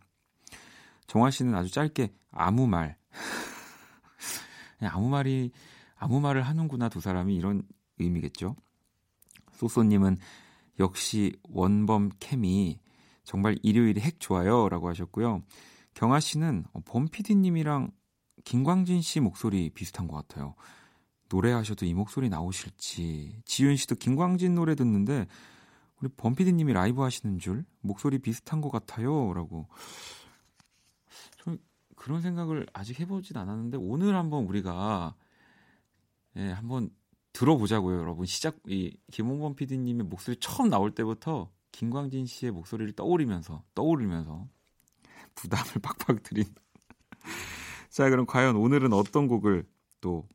정화 씨는 아주 짧게 아무 말 [laughs] 아무 말이 아무 말을 하는구나 두 사람이 이런 의미겠죠. 소소님은 역시 원범 케미 정말 일요일이 핵 좋아요라고 하셨고요. 경아 씨는 범피디님이랑 김광진 씨 목소리 비슷한 것 같아요. 노래하셔도 이 목소리 나오실지. 지윤 씨도 김광진 노래 듣는데 우리 범피디님이 라이브 하시는 줄 목소리 비슷한 것 같아요라고. 저 그런 생각을 아직 해보진 않았는데 오늘 한번 우리가 예, 한번 들어보자고요, 여러분. 시작 이 김홍범 PD님의 목소리 처음 나올 때부터 김광진 씨의 목소리를 떠올리면서 떠오르면서 부담을 [laughs] 팍팍 드린. 자, 그럼 과연 오늘은 어떤 곡을 또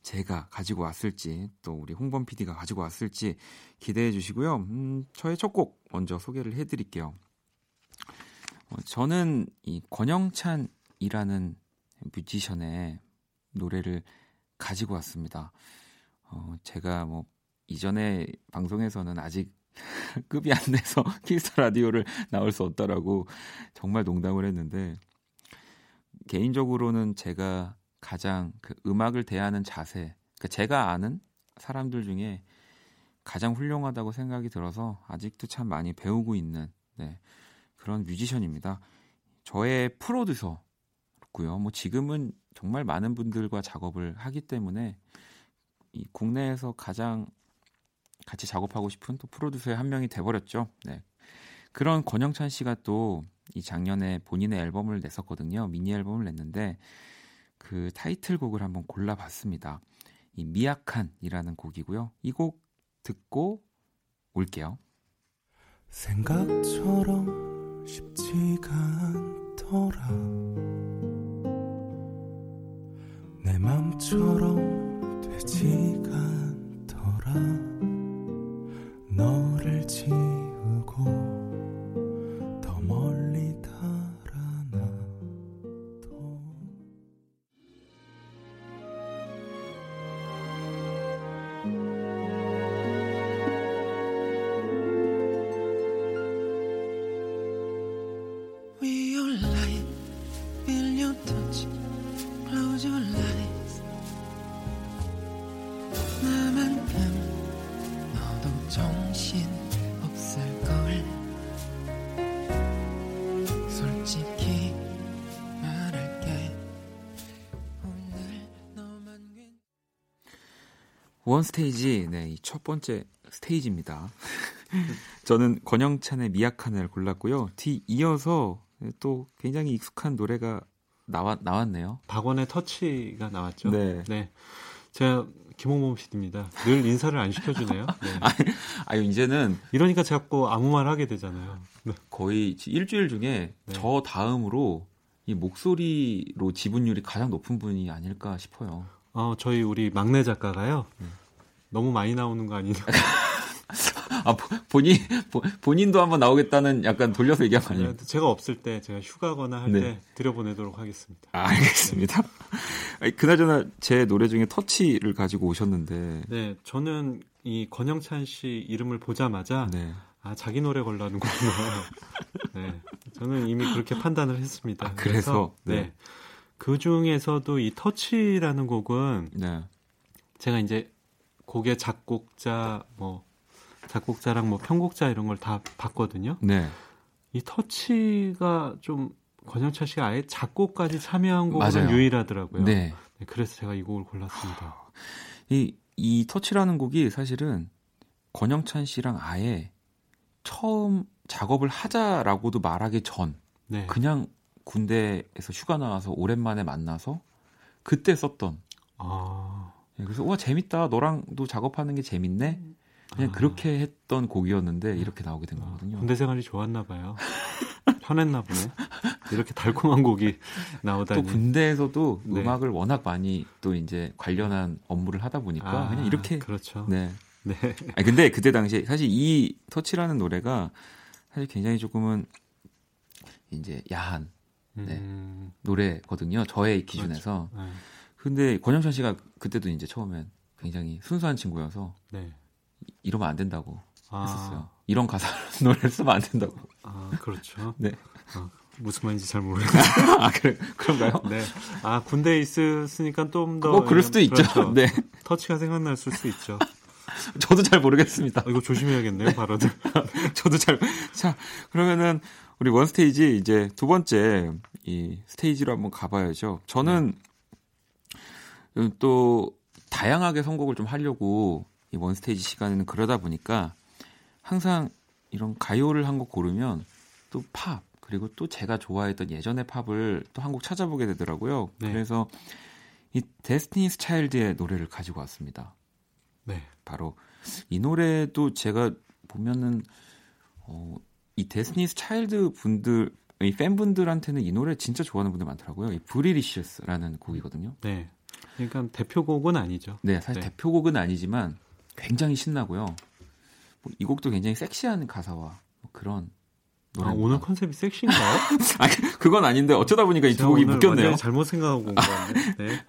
제가 가지고 왔을지 또 우리 홍범 PD가 가지고 왔을지 기대해 주시고요. 음, 저의 첫 곡 먼저 소개를 해 드릴게요. 어, 저는 이 권영찬이라는 뮤지션의 노래를 가지고 왔습니다. 어, 제가 뭐 이전에 방송에서는 아직 [laughs] 급이 안 돼서 [laughs] 키스 라디오를 나올 수 없다라고 정말 농담을 했는데 개인적으로는 제가 가장 그 음악을 대하는 자세, 그러니까 제가 아는 사람들 중에 가장 훌륭하다고 생각이 들어서 아직도 참 많이 배우고 있는 네, 그런 뮤지션입니다. 저의 프로듀서고요. 뭐 지금은 정말 많은 분들과 작업을 하기 때문에 이 국내에서 가장 같이 작업하고 싶은 또 프로듀서의 한 명이 돼버렸죠. 네. 그런 권영찬 씨가 또 이 작년에 본인의 앨범을 냈었거든요. 미니 앨범을 냈는데 그 타이틀곡을 한번 골라봤습니다. 이 미약한이라는 곡이고요. 이 곡 듣고 올게요. 생각처럼 쉽지가 않더라. 내 맘처럼 되지가 원 스테이지, 네, 첫 번째 스테이지입니다. [laughs] 저는 권영찬의 미약한을 골랐고요. 뒤 이어서 또 굉장히 익숙한 노래가 나왔 나왔네요. 박원의 터치가 나왔죠. 네. 네. 제가 김홍범 PD입니다. 늘 인사를 안 시켜주네요. [laughs] 네. 아니, 이제는 이러니까 자꾸 아무 말 하게 되잖아요. 네. 거의 일주일 중에 네. 저 다음으로 이 목소리로 지분율이 가장 높은 분이 아닐까 싶어요. 어, 저희 우리 막내 작가가요. 네. 너무 많이 나오는 거 아니냐. [laughs] 아, 본인, 본인도 한번 나오겠다는 약간 돌려서 얘기한 거 아니에요? 제가 없을 때, 제가 휴가거나 할때 네. 들여보내도록 하겠습니다. 아, 알겠습니다. 아니, 그나저나 제 노래 중에 터치를 가지고 오셨는데. 네, 저는 이 권영찬 씨 이름을 보자마자, 네. 아, 자기 노래 걸라는구나. [laughs] 네. 저는 이미 그렇게 판단을 했습니다. 아, 그래서, 그래서, 네. 네. 그 중에서도 이 터치라는 곡은, 네. 제가 이제 곡의 작곡자, 뭐, 작곡자랑 뭐 편곡자 이런 걸 다 봤거든요. 네. 이 터치가 좀 권영철 씨가 아예 작곡까지 참여한 곡은 맞아요. 유일하더라고요. 네. 네. 그래서 제가 이 곡을 골랐습니다. 이, 이 터치라는 곡이 사실은 권영찬 씨랑 아예 처음 작업을 하자라고도 말하기 전 네. 그냥 군대에서 휴가 나와서 오랜만에 만나서 그때 썼던 아. 네, 그래서 와 재밌다 너랑도 작업하는 게 재밌네 그냥 아. 그렇게 했던 곡이었는데 이렇게 나오게 된 거거든요. 군대 생활이 좋았나 봐요. 편했나 보네. 이렇게 달콤한 곡이 나오다니. 또 군대에서도 네. 음악을 워낙 많이 또 이제 관련한 업무를 하다 보니까 아, 그냥 이렇게 그렇죠. 네. 네. 아니 근데 그때 당시에 사실 이 터치라는 노래가 사실 굉장히 조금은 이제 야한 네, 음... 노래거든요. 저의 기준에서. 그렇죠. 네. 근데 권영찬 씨가 그때도 이제 처음엔 굉장히 순수한 친구여서 네. 이러면 안 된다고 아. 했었어요. 이런 가사 [laughs] 노래를 쓰면 안 된다고. 아 그렇죠. 네. 아, 무슨 말인지 잘 모르겠어요. [laughs] 아 그래 그런가요? 네. 아 군대에 있으니까 좀 더. 뭐 그럴 수도 있죠. 그렇죠. 네. 터치가 생각날 수도 있죠. [laughs] 저도 잘 모르겠습니다. 아, 이거 조심해야겠네요, 발언을. 저도 잘. 자, 그러면은 우리 원 스테이지 이제 두 번째 이 스테이지로 한번 가봐야죠. 저는 네. 또 다양하게 선곡을 좀 하려고 이 원스테이지 시간에는 그러다 보니까 항상 이런 가요를 한 곡 고르면 또 팝, 그리고 또 제가 좋아했던 예전의 팝을 또 한 곡 찾아보게 되더라고요. 네. 그래서 이 Destiny's Child의 노래를 가지고 왔습니다. 네. 바로 이 노래도 제가 보면은 어, 이 Destiny's Child 분들 이 팬분들한테는 이 노래 진짜 좋아하는 분들 많더라고요. 이 Bootylicious라는 곡이거든요. 네. 그러니까 대표곡은 아니죠. 네, 사실 네. 대표곡은 아니지만 굉장히 신나고요. 뭐 이 곡도 굉장히 섹시한 가사와 뭐 그런 노래. 아, 오늘 concept이 섹시인가요? [laughs] 아, 그건 아닌데 어쩌다 보니까 이 두 곡이 묶였네요. 잘못 생각하고 온 거같네. [laughs] 네.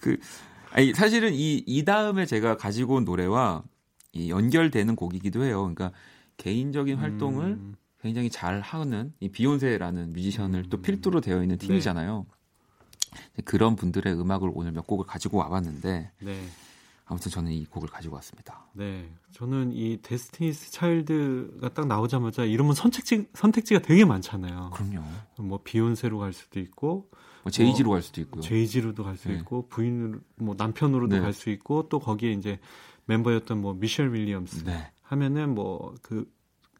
그 아니 사실은 이 이 다음에 제가 가지고 온 노래와 이 연결되는 곡이기도 해요. 그러니까 개인적인 음. 활동을 굉장히 잘 하는 이 비욘세라는 뮤지션을 음. 또 필두로 되어 있는 팀이잖아요. 네. 그런 분들의 음악을 오늘 몇 곡을 가지고 와봤는데 네. 아무튼 저는 이 곡을 가지고 왔습니다. 네, 저는 이 데스티니스 차일드가 딱 나오자마자 이러면 선택지 선택지가 되게 많잖아요. 그럼요. 뭐 비욘세로 갈 수도 있고, 뭐 제이지로 뭐, 갈 수도 있고요. 제이지로도 갈수 네. 있고 부인으로 뭐 남편으로도 네. 갈수 있고 또 거기에 이제 멤버였던 뭐 미셸 윌리엄스 네. 하면은 뭐 그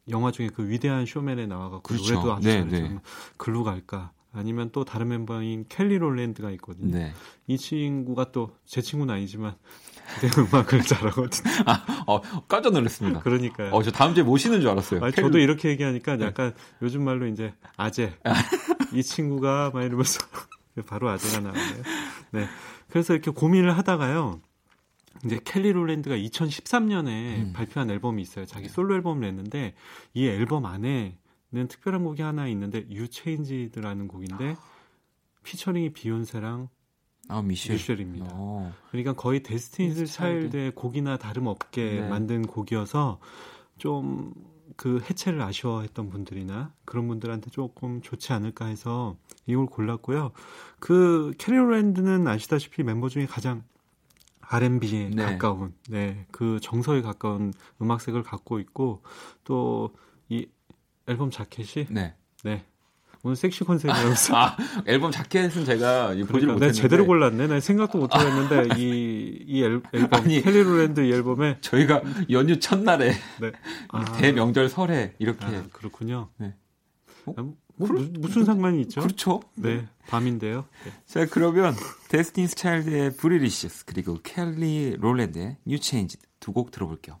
영화 중에 그 위대한 쇼맨에 나와가지고 그렇죠. 노래도 아주 네, 잘했잖아요. 네. 글로 갈까? 아니면 또 다른 멤버인 켈리 롤랜드가 있거든요. 네. 이 친구가 또 제 친구는 아니지만 내 [laughs] 음악을 잘하거든요. 아, 어, 깜짝 놀랐습니다. 그러니까요. 어, 저 다음 주에 모시는 줄 알았어요. 아니, 저도 이렇게 얘기하니까 네. 약간 네. 요즘 말로 이제 아재. [laughs] 이 친구가 막 이러면서 [laughs] 바로 아재가 나오네요. 네. 그래서 이렇게 고민을 하다가요. 이제 켈리 롤랜드가 2013년에 음. 발표한 앨범이 있어요. 자기 솔로 앨범을 냈는데 이 앨범 안에 는 특별한 곡이 하나 있는데 You Changed라는 곡인데 피처링이 비욘세랑 아, 미셸. 미셸입니다. 오. 어. 그러니까 거의 데스티니스 차일드의 곡이나 다름없게 네. 만든 곡이어서 좀 그 해체를 아쉬워했던 분들이나 그런 분들한테 조금 좋지 않을까 해서 이걸 골랐고요. 그 켈리 롤랜드는 아시다시피 멤버 중에 가장 R&B에 네. 가까운, 네, 그 정서에 가까운 음악색을 갖고 있고 또 이 앨범 자켓이 네. 네. 오늘 섹시 컨셉이라서. [laughs] 아, 앨범 자켓은 제가 그러니까, 못했는데. 제대로 골랐네. 나 생각도 못하고 했는데 이, 이 앨, 앨범 켈리 롤랜드 이 앨범에 저희가 연휴 첫날에 네. 아. 대명절 설에 이렇게 아, 그렇군요. 네. 어? 뭐, 무슨 상관이 있죠? 그렇죠. 네, 밤인데요. 네. 자, 그러면 데스티니스 차일드의 Bootylicious 그리고 켈리 롤랜드의 뉴 체인지 두 곡 들어볼게요.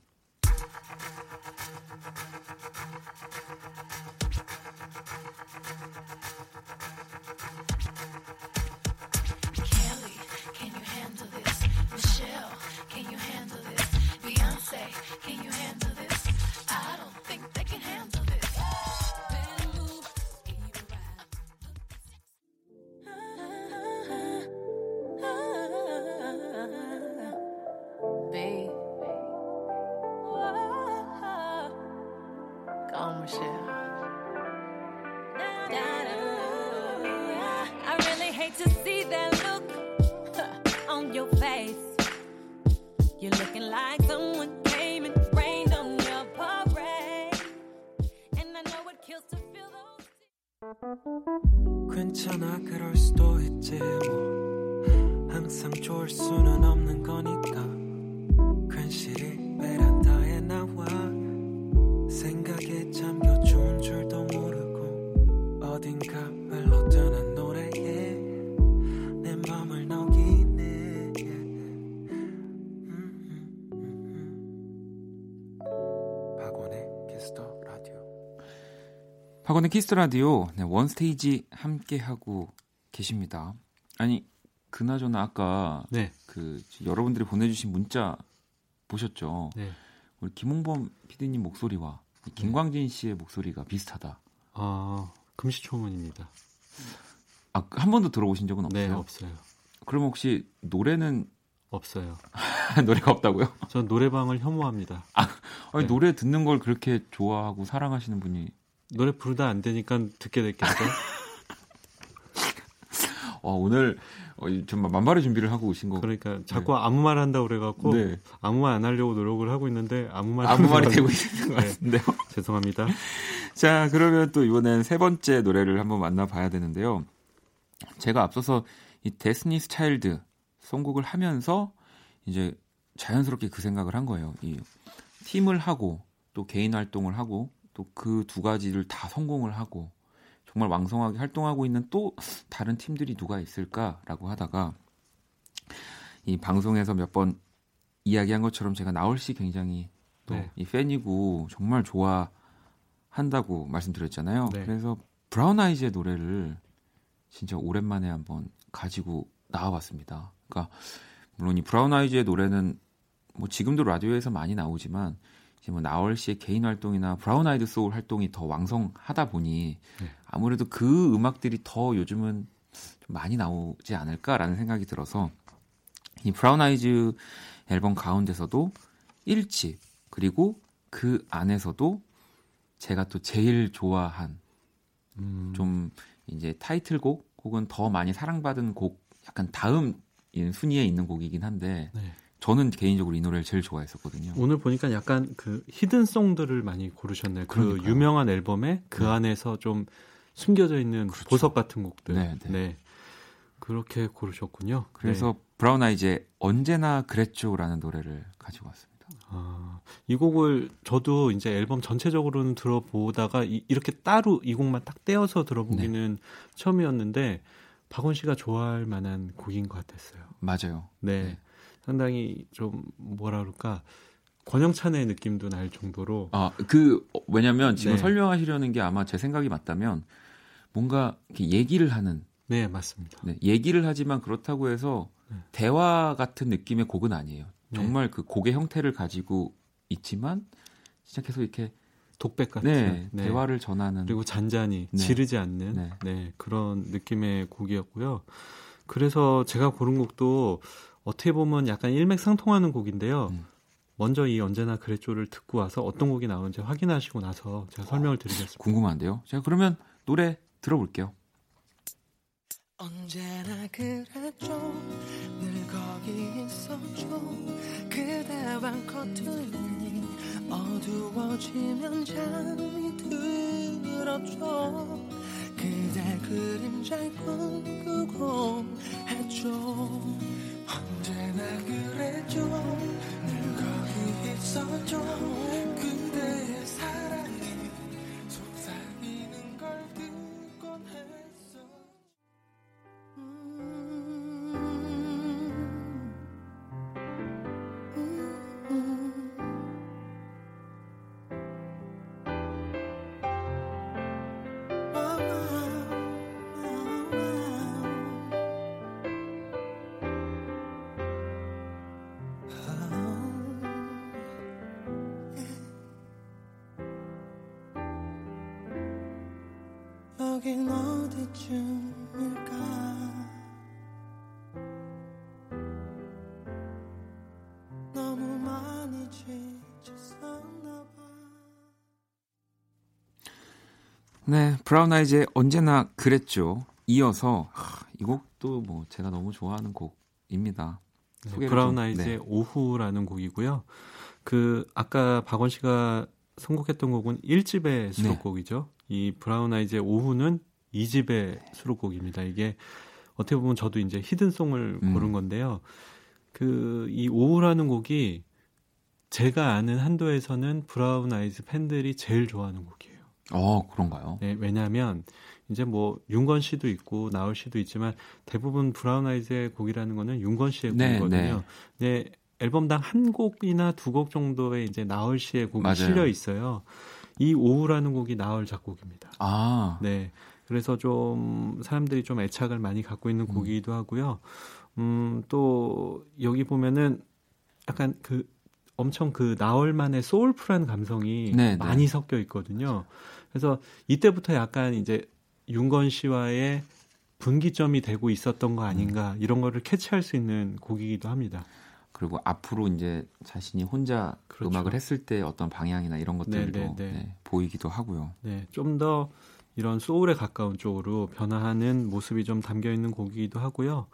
박원의 키스 더 라디오 네, 원스테이지 함께 하고 계십니다. 아니 그나저나 아까 네. 그 여러분들이 보내주신 문자 보셨죠? 네. 우리 김홍범 PD님 목소리와 김광진 씨의 목소리가 비슷하다. 아 금시초문입니다. 아한 번도 들어보신 적은 없어요? 네 없어요. 그럼 혹시 노래는 없어요. [laughs] 노래가 없다고요? 전 노래방을 혐오합니다. 아, 아니, 네. 노래 듣는 걸 그렇게 좋아하고 사랑하시는 분이 노래 부르다 안 되니까 듣게 됐겠죠. [laughs] 어, 오늘 어, 정말 만발의 준비를 하고 오신 거. 그러니까 자꾸 네. 아무 말 한다 고 그래갖고 네. 아무 말 안 하려고 노력을 하고 있는데 아무 말 아무 말이 되고 있는 것 네. 같은데요. [laughs] 죄송합니다. 자 그러면 또 이번엔 세 번째 노래를 한번 만나봐야 되는데요. 제가 앞서서 이 데스니스 차일드 선곡을 하면서 이제 자연스럽게 그 생각을 한 거예요. 이 팀을 하고 또 개인 활동을 하고 또 그 두 가지를 다 성공을 하고 정말 왕성하게 활동하고 있는 또 다른 팀들이 누가 있을까라고 하다가 이 방송에서 몇 번 이야기한 것처럼 제가 나올 씨 굉장히 또이 네. 팬이고 정말 좋아한다고 말씀드렸잖아요. 네. 그래서 브라운 아이즈의 노래를 진짜 오랜만에 한번 가지고 나와봤습니다. 그러니까 물론 이 브라운 아이즈의 노래는 뭐 지금도 라디오에서 많이 나오지만 뭐 나얼 씨의 개인 활동이나 브라운 아이드 소울 활동이 더 왕성하다 보니 네. 아무래도 그 음악들이 더 요즘은 좀 많이 나오지 않을까라는 생각이 들어서 이 브라운 아이즈 앨범 가운데서도 1집 그리고 그 안에서도 제가 또 제일 좋아한 음. 좀 이제 타이틀곡 혹은 더 많이 사랑받은 곡 약간 다음 순위에 있는 곡이긴 한데 네. 저는 개인적으로 이 노래를 제일 좋아했었거든요. 오늘 보니까 약간 그 히든송들을 많이 고르셨네요. 그 그러니까요. 그 유명한 앨범에 그 네. 안에서 좀 숨겨져 있는 그렇죠. 보석 같은 곡들. 네, 네. 네. 그렇게 고르셨군요. 그래서 네. 브라운 아이즈의 언제나 그랬죠라는 노래를 가지고 왔습니다. 아, 이 곡을 저도 이제 앨범 전체적으로는 들어보다가 이, 렇게 따로 이 곡만 딱 떼어서 들어보기는 네. 처음이었는데 박원 씨가 좋아할 만한 곡인 것 같았어요. 맞아요. 네. 네. 상당히 좀 뭐라 그럴까 권영찬의 느낌도 날 정도로 아그 왜냐면 지금 네. 설명하시려는 게 아마 제 생각이 맞다면 뭔가 얘기를 하는 네 맞습니다. 네, 얘기를 하지만 그렇다고 해서 네. 대화 같은 느낌의 곡은 아니에요. 네. 정말 그 곡의 형태를 가지고 있지만 진짜 계속 이렇게 독백 같은 네, 네. 대화를 전하는 그리고 잔잔히 네. 지르지 않는 네. 네. 그런 느낌의 곡이었고요. 그래서 제가 고른 곡도 어떻게 보면 약간 일맥상통하는 곡인데요. 음. 먼저 이 언제나 그랬죠를 듣고 와서 어떤 곡이 나오는지 확인하시고 나서 제가 설명을 드리겠습니다. 궁금한데요. 제가 그러면 노래 들어볼게요. 언제나 그랬죠 늘 거기 있었죠 그대와 커튼이 어두워지면 잠이 들었죠 그대 그림잘 꿈꾸고 했죠 언제나 그랬죠 늘 거기 있었죠 그대의 사랑 여긴 어디쯤일까 너무 많이 지쳤었나 봐 네, 브라운 아이즈의 언제나 그랬죠. 이어서 하, 이 곡도 뭐 제가 너무 좋아하는 곡입니다. 네, 브라운 아이즈의 네. 오후라는 곡이고요. 그 아까 박원 씨가 선곡했던 곡은 1집의 수록곡이죠. 네. 이 브라운 아이즈의 오후는 2집의 수록곡입니다. 이게 어떻게 보면 저도 이제 hidden song을 음. 고른 건데요. 그 이 오후라는 곡이 제가 아는 한도에서는 브라운 아이즈 팬들이 제일 좋아하는 곡이에요. 어, 그런가요? 네, 왜냐하면 이제 뭐 윤건 씨도 있고 나얼 씨도 있지만 대부분 브라운 아이즈의 곡이라는 거는 윤건 씨의 네, 곡이거든요. 네. 네. 앨범당 한 곡이나 두 곡 정도의 이제 나얼 씨의 곡이 맞아요. 실려 있어요. 이 오후라는 곡이 나얼 작곡입니다. 아. 네. 그래서 좀 사람들이 좀 애착을 많이 갖고 있는 음. 곡이기도 하고요. 음, 또 여기 보면은 약간 그 엄청 그 나얼만의 소울풀한 감성이 네, 네. 많이 네. 섞여 있거든요. 그래서 이때부터 약간 이제 윤건 씨와의 분기점이 되고 있었던 거 아닌가 음. 이런 거를 캐치할 수 있는 곡이기도 합니다. 그리고 앞으로 이제 자신이 혼자 그렇죠. 음악을 했을 때 어떤 방향이나 이런 것들도 네, 네, 네. 네, 보이기도 하고요. 네, 좀 더 이런 소울에 가까운 쪽으로 변화하는 모습이 좀 담겨 있는 곡이기도 하고요.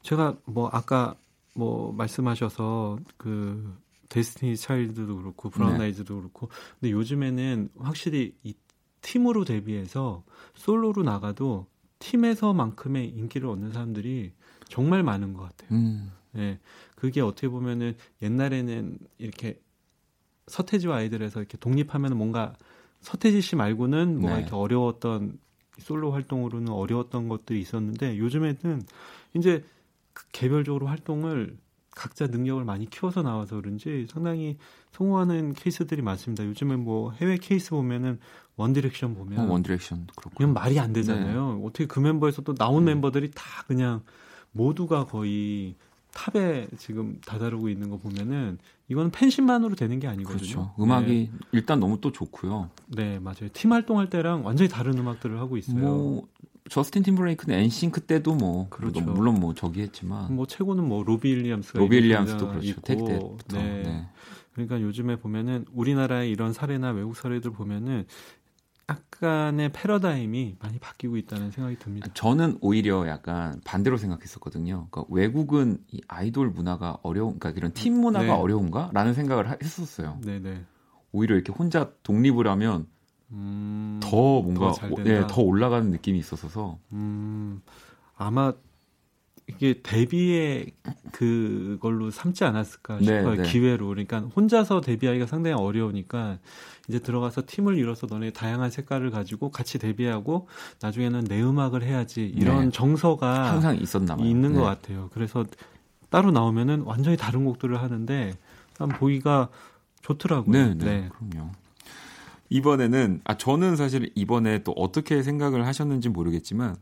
제가 뭐 아까 뭐 말씀하셔서 그 데스티니 차일드도 그렇고 브라운 네. 아이즈도 그렇고 근데 요즘에는 확실히 이 팀으로 데뷔해서 솔로로 나가도 팀에서만큼의 인기를 얻는 사람들이 정말 많은 것 같아요. 음. 네, 그게 어떻게 보면은 옛날에는 이렇게 서태지와 아이들에서 이렇게 독립하면 뭔가 서태지 씨 말고는 뭔가 네. 이렇게 어려웠던 솔로 활동으로는 어려웠던 것들이 있었는데 요즘에는 이제 그 개별적으로 활동을 각자 능력을 많이 키워서 나와서 그런지 상당히 성공하는 케이스들이 많습니다. 요즘에 뭐 해외 케이스 보면은 원디렉션 보면 어, 원디렉션 그렇고 그냥 말이 안 되잖아요. 네. 어떻게 그 멤버에서 또 나온 네. 멤버들이 다 그냥 모두가 거의 탑에 지금 다다르고 있는 거 보면은 이건 팬심만으로 되는 게 아니거든요. 그렇죠. 음악이 네. 일단 너무 또 좋고요. 네, 맞아요. 팀 활동할 때랑 완전히 다른 음악들을 하고 있어요. 뭐 저스틴 팀버레이크는 엔싱크 때도 뭐 그렇죠. 물론 뭐 저기 했지만 뭐 최고는 뭐 로비 윌리엄스가 로비 윌리엄스도 그렇죠. 택 때부터. 네. 네. 그러니까 요즘에 보면은 우리나라의 이런 사례나 외국 사례들 보면은 약간의 패러다임이 많이 바뀌고 있다는 생각이 듭니다. 저는 오히려 약간 반대로 생각했었거든요. 그러니까 외국은 이 아이돌 문화가 어려운, 그러니까 이런 팀 문화가 네. 어려운가라는 생각을 했었어요. 네네. 네. 오히려 이렇게 혼자 독립을 하면 음, 더 뭔가 더, 네, 더 올라가는 느낌이 있었어서. 음, 아마 이게 데뷔의 그걸로 삼지 않았을까 싶어요. 네, 네. 기회로. 그러니까 혼자서 데뷔하기가 상당히 어려우니까 이제 들어가서 팀을 이뤄서 너네 다양한 색깔을 가지고 같이 데뷔하고 나중에는 내 음악을 해야지 이런 네. 정서가 항상 있었나 봐요. 있는 것 네. 같아요. 그래서 따로 나오면은 완전히 다른 곡들을 하는데 참 보기가 좋더라고요. 네, 네, 네. 그럼요. 이번에는 아 저는 사실 이번에 또 어떻게 생각을 하셨는지 모르겠지만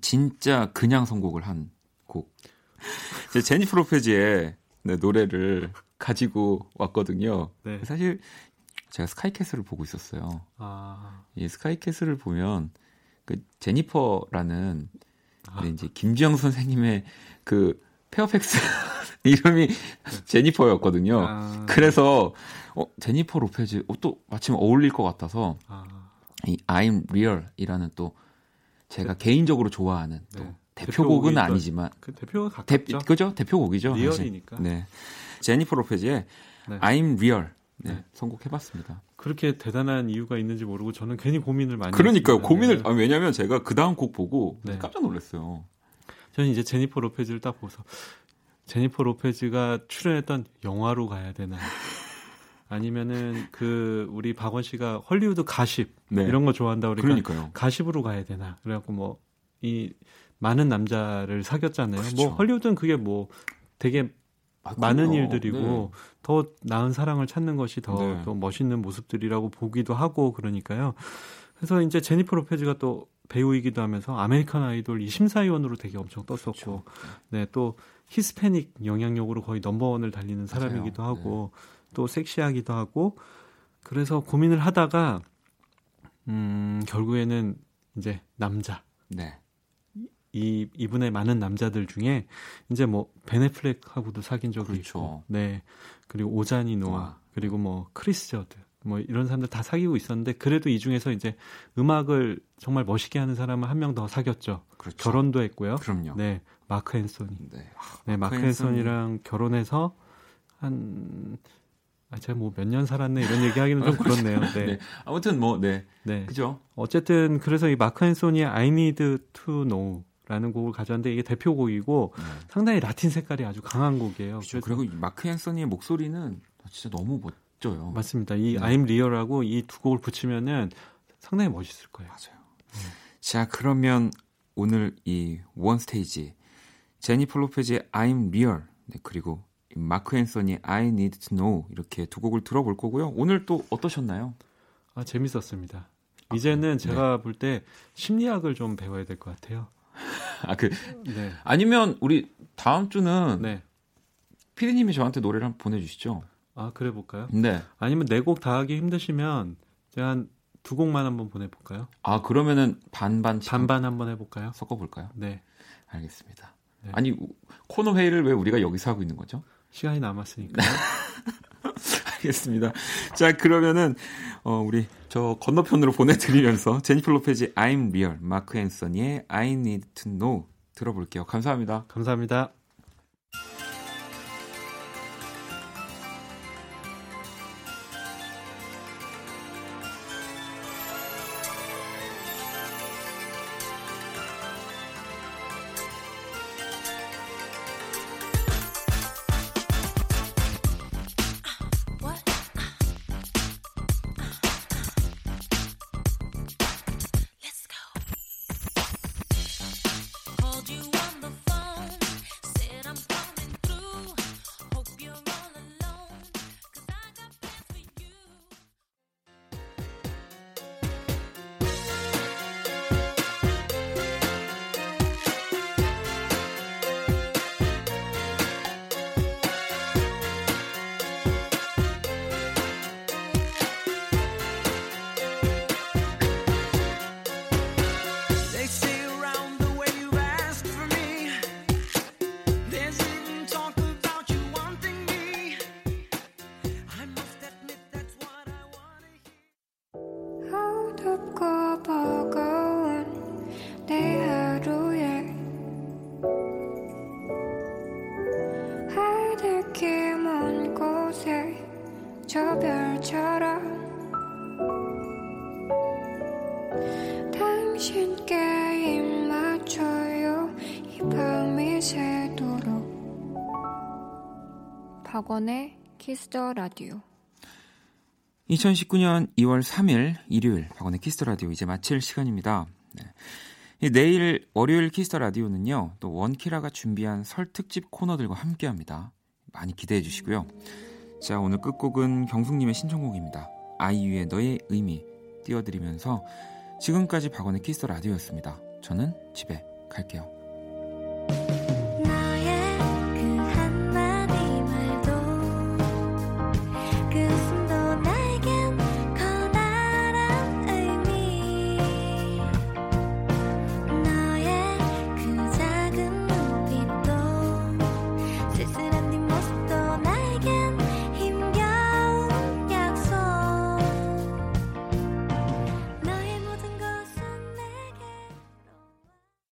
진짜 그냥 선곡을 한 곡. 제니퍼 로페즈의 네, 노래를 가지고 왔거든요. 네. 사실 제가 스카이캐슬을 보고 있었어요. 아. 이 스카이캐슬을 보면 그 제니퍼라는 아. 이제 김주영 선생님의 그 페어팩스 [laughs] 이름이 제니퍼였거든요. 아. 그래서 어, 제니퍼 로페즈 어, 또 마침 어울릴 것 같아서 아. 이 I'm Real이라는 또 제가 네. 개인적으로 좋아하는 또 네. 대표곡은 아니지만 그 대표가 가깝죠. 대, 그죠? 대표곡이죠. 리얼이니까. 네. 제니퍼 로페즈의 네. I'm Real 네, 네. 선곡해봤습니다. 그렇게 대단한 이유가 있는지 모르고 저는 괜히 고민을 많이 그러니까요. 했습니다. 고민을 네. 아, 왜냐하면 제가 그 다음 곡 보고 네. 깜짝 놀랐어요. 저는 이제 제니퍼 로페즈를 딱 보고서 제니퍼 로페즈가 출연했던 영화로 가야 되나 아니면은 그 우리 박원 씨가 헐리우드 가십 네. 이런 거 좋아한다 그러니까 그러니까요. 가십으로 가야 되나 그래갖고 뭐 이 많은 남자를 사귀었잖아요. 뭐 그렇죠. 뭐 헐리우드는 그게 뭐 되게 아, 많은 일들이고 네. 더 나은 사랑을 찾는 것이 더, 네. 더 멋있는 모습들이라고 보기도 하고 그러니까요. 그래서 이제 제니퍼 로페즈가 또 배우이기도 하면서 아메리칸 아이돌 이 심사위원으로 되게 엄청 떴었고, 그렇죠. 네, 또 히스패닉 영향력으로 거의 넘버원을 달리는 사람이기도 맞아요. 하고, 네. 또 섹시하기도 하고, 그래서 고민을 하다가, 음, 결국에는 이제 남자. 네. 이 이분의 많은 남자들 중에 이제 뭐 베네플렉하고도 사귄 적이 그렇죠. 있고, 네 그리고 오자니 노아 그리고 뭐 크리스 저드 뭐 이런 사람들 다 사귀고 있었는데 그래도 이 중에서 이제 음악을 정말 멋있게 하는 사람은 한 명 더 사귀었죠. 그렇죠. 결혼도 했고요. 그럼요. 네 마크 앤소니. 네, 네 마크, 마크 앤소니랑 결혼해서 한 아, 제가 뭐 몇 년 살았네 이런 얘기 하기는 좀 [laughs] 그렇네요. 네. 네. 아무튼 뭐, 네. 네. 그죠. 어쨌든 그래서 이 마크 앤소니의 I Need to Know 라는 곡을 가져왔는데 이게 대표곡이고 네. 상당히 라틴 색깔이 아주 강한 곡이에요. 그렇죠. 그리고 마크 앤서니의 목소리는 진짜 너무 멋져요. 맞습니다. 이 네. I'm Real하고 이 두 곡을 붙이면은 상당히 멋있을 거예요. 맞아요. 네. 자, 그러면 오늘 이 원 스테이지 제니폴 로페즈의 I'm Real 네, 그리고 마크 앤서니의 I Need to Know 이렇게 두 곡을 들어볼 거고요. 오늘 또 어떠셨나요? 아, 재밌었습니다. 이제는 아, 제가 네. 볼때 심리학을 좀 배워야 될 것 같아요. [laughs] 아, 그, 네. 아니면 우리 다음 주는 네. 피디님이 저한테 노래를 한번 보내주시죠. 아, 그래 볼까요? 네. 아니면 네 곡 다 하기 힘드시면 제가 한 두 곡만 한번 보내볼까요? 아, 그러면은 반반 반반 한번 해볼까요? 섞어볼까요? 네. 알겠습니다. 네. 아니, 코너 회의를 왜 우리가 여기서 하고 있는 거죠? 시간이 남았으니까. [laughs] 알겠습니다. 자, 그러면은, 어, 우리 저 건너편으로 보내드리면서 제니플 로페즈 I'm Real, 마크 앤서니의 I Need to Know 들어볼게요. 감사합니다. 감사합니다. 박원의 키스 더 라디오 2019년 2월 3일 일요일 박원의 키스 더 라디오 이제 마칠 시간입니다. 네. 내일 월요일 키스 더 라디오는요. 또 원키라가 준비한 설 특집 코너들과 함께합니다. 많이 기대해 주시고요. 자 오늘 끝곡은 경숙님의 신청곡입니다. 아이유의 너의 의미 띄워드리면서 지금까지 박원의 키스 더 라디오였습니다. 저는 집에 갈게요.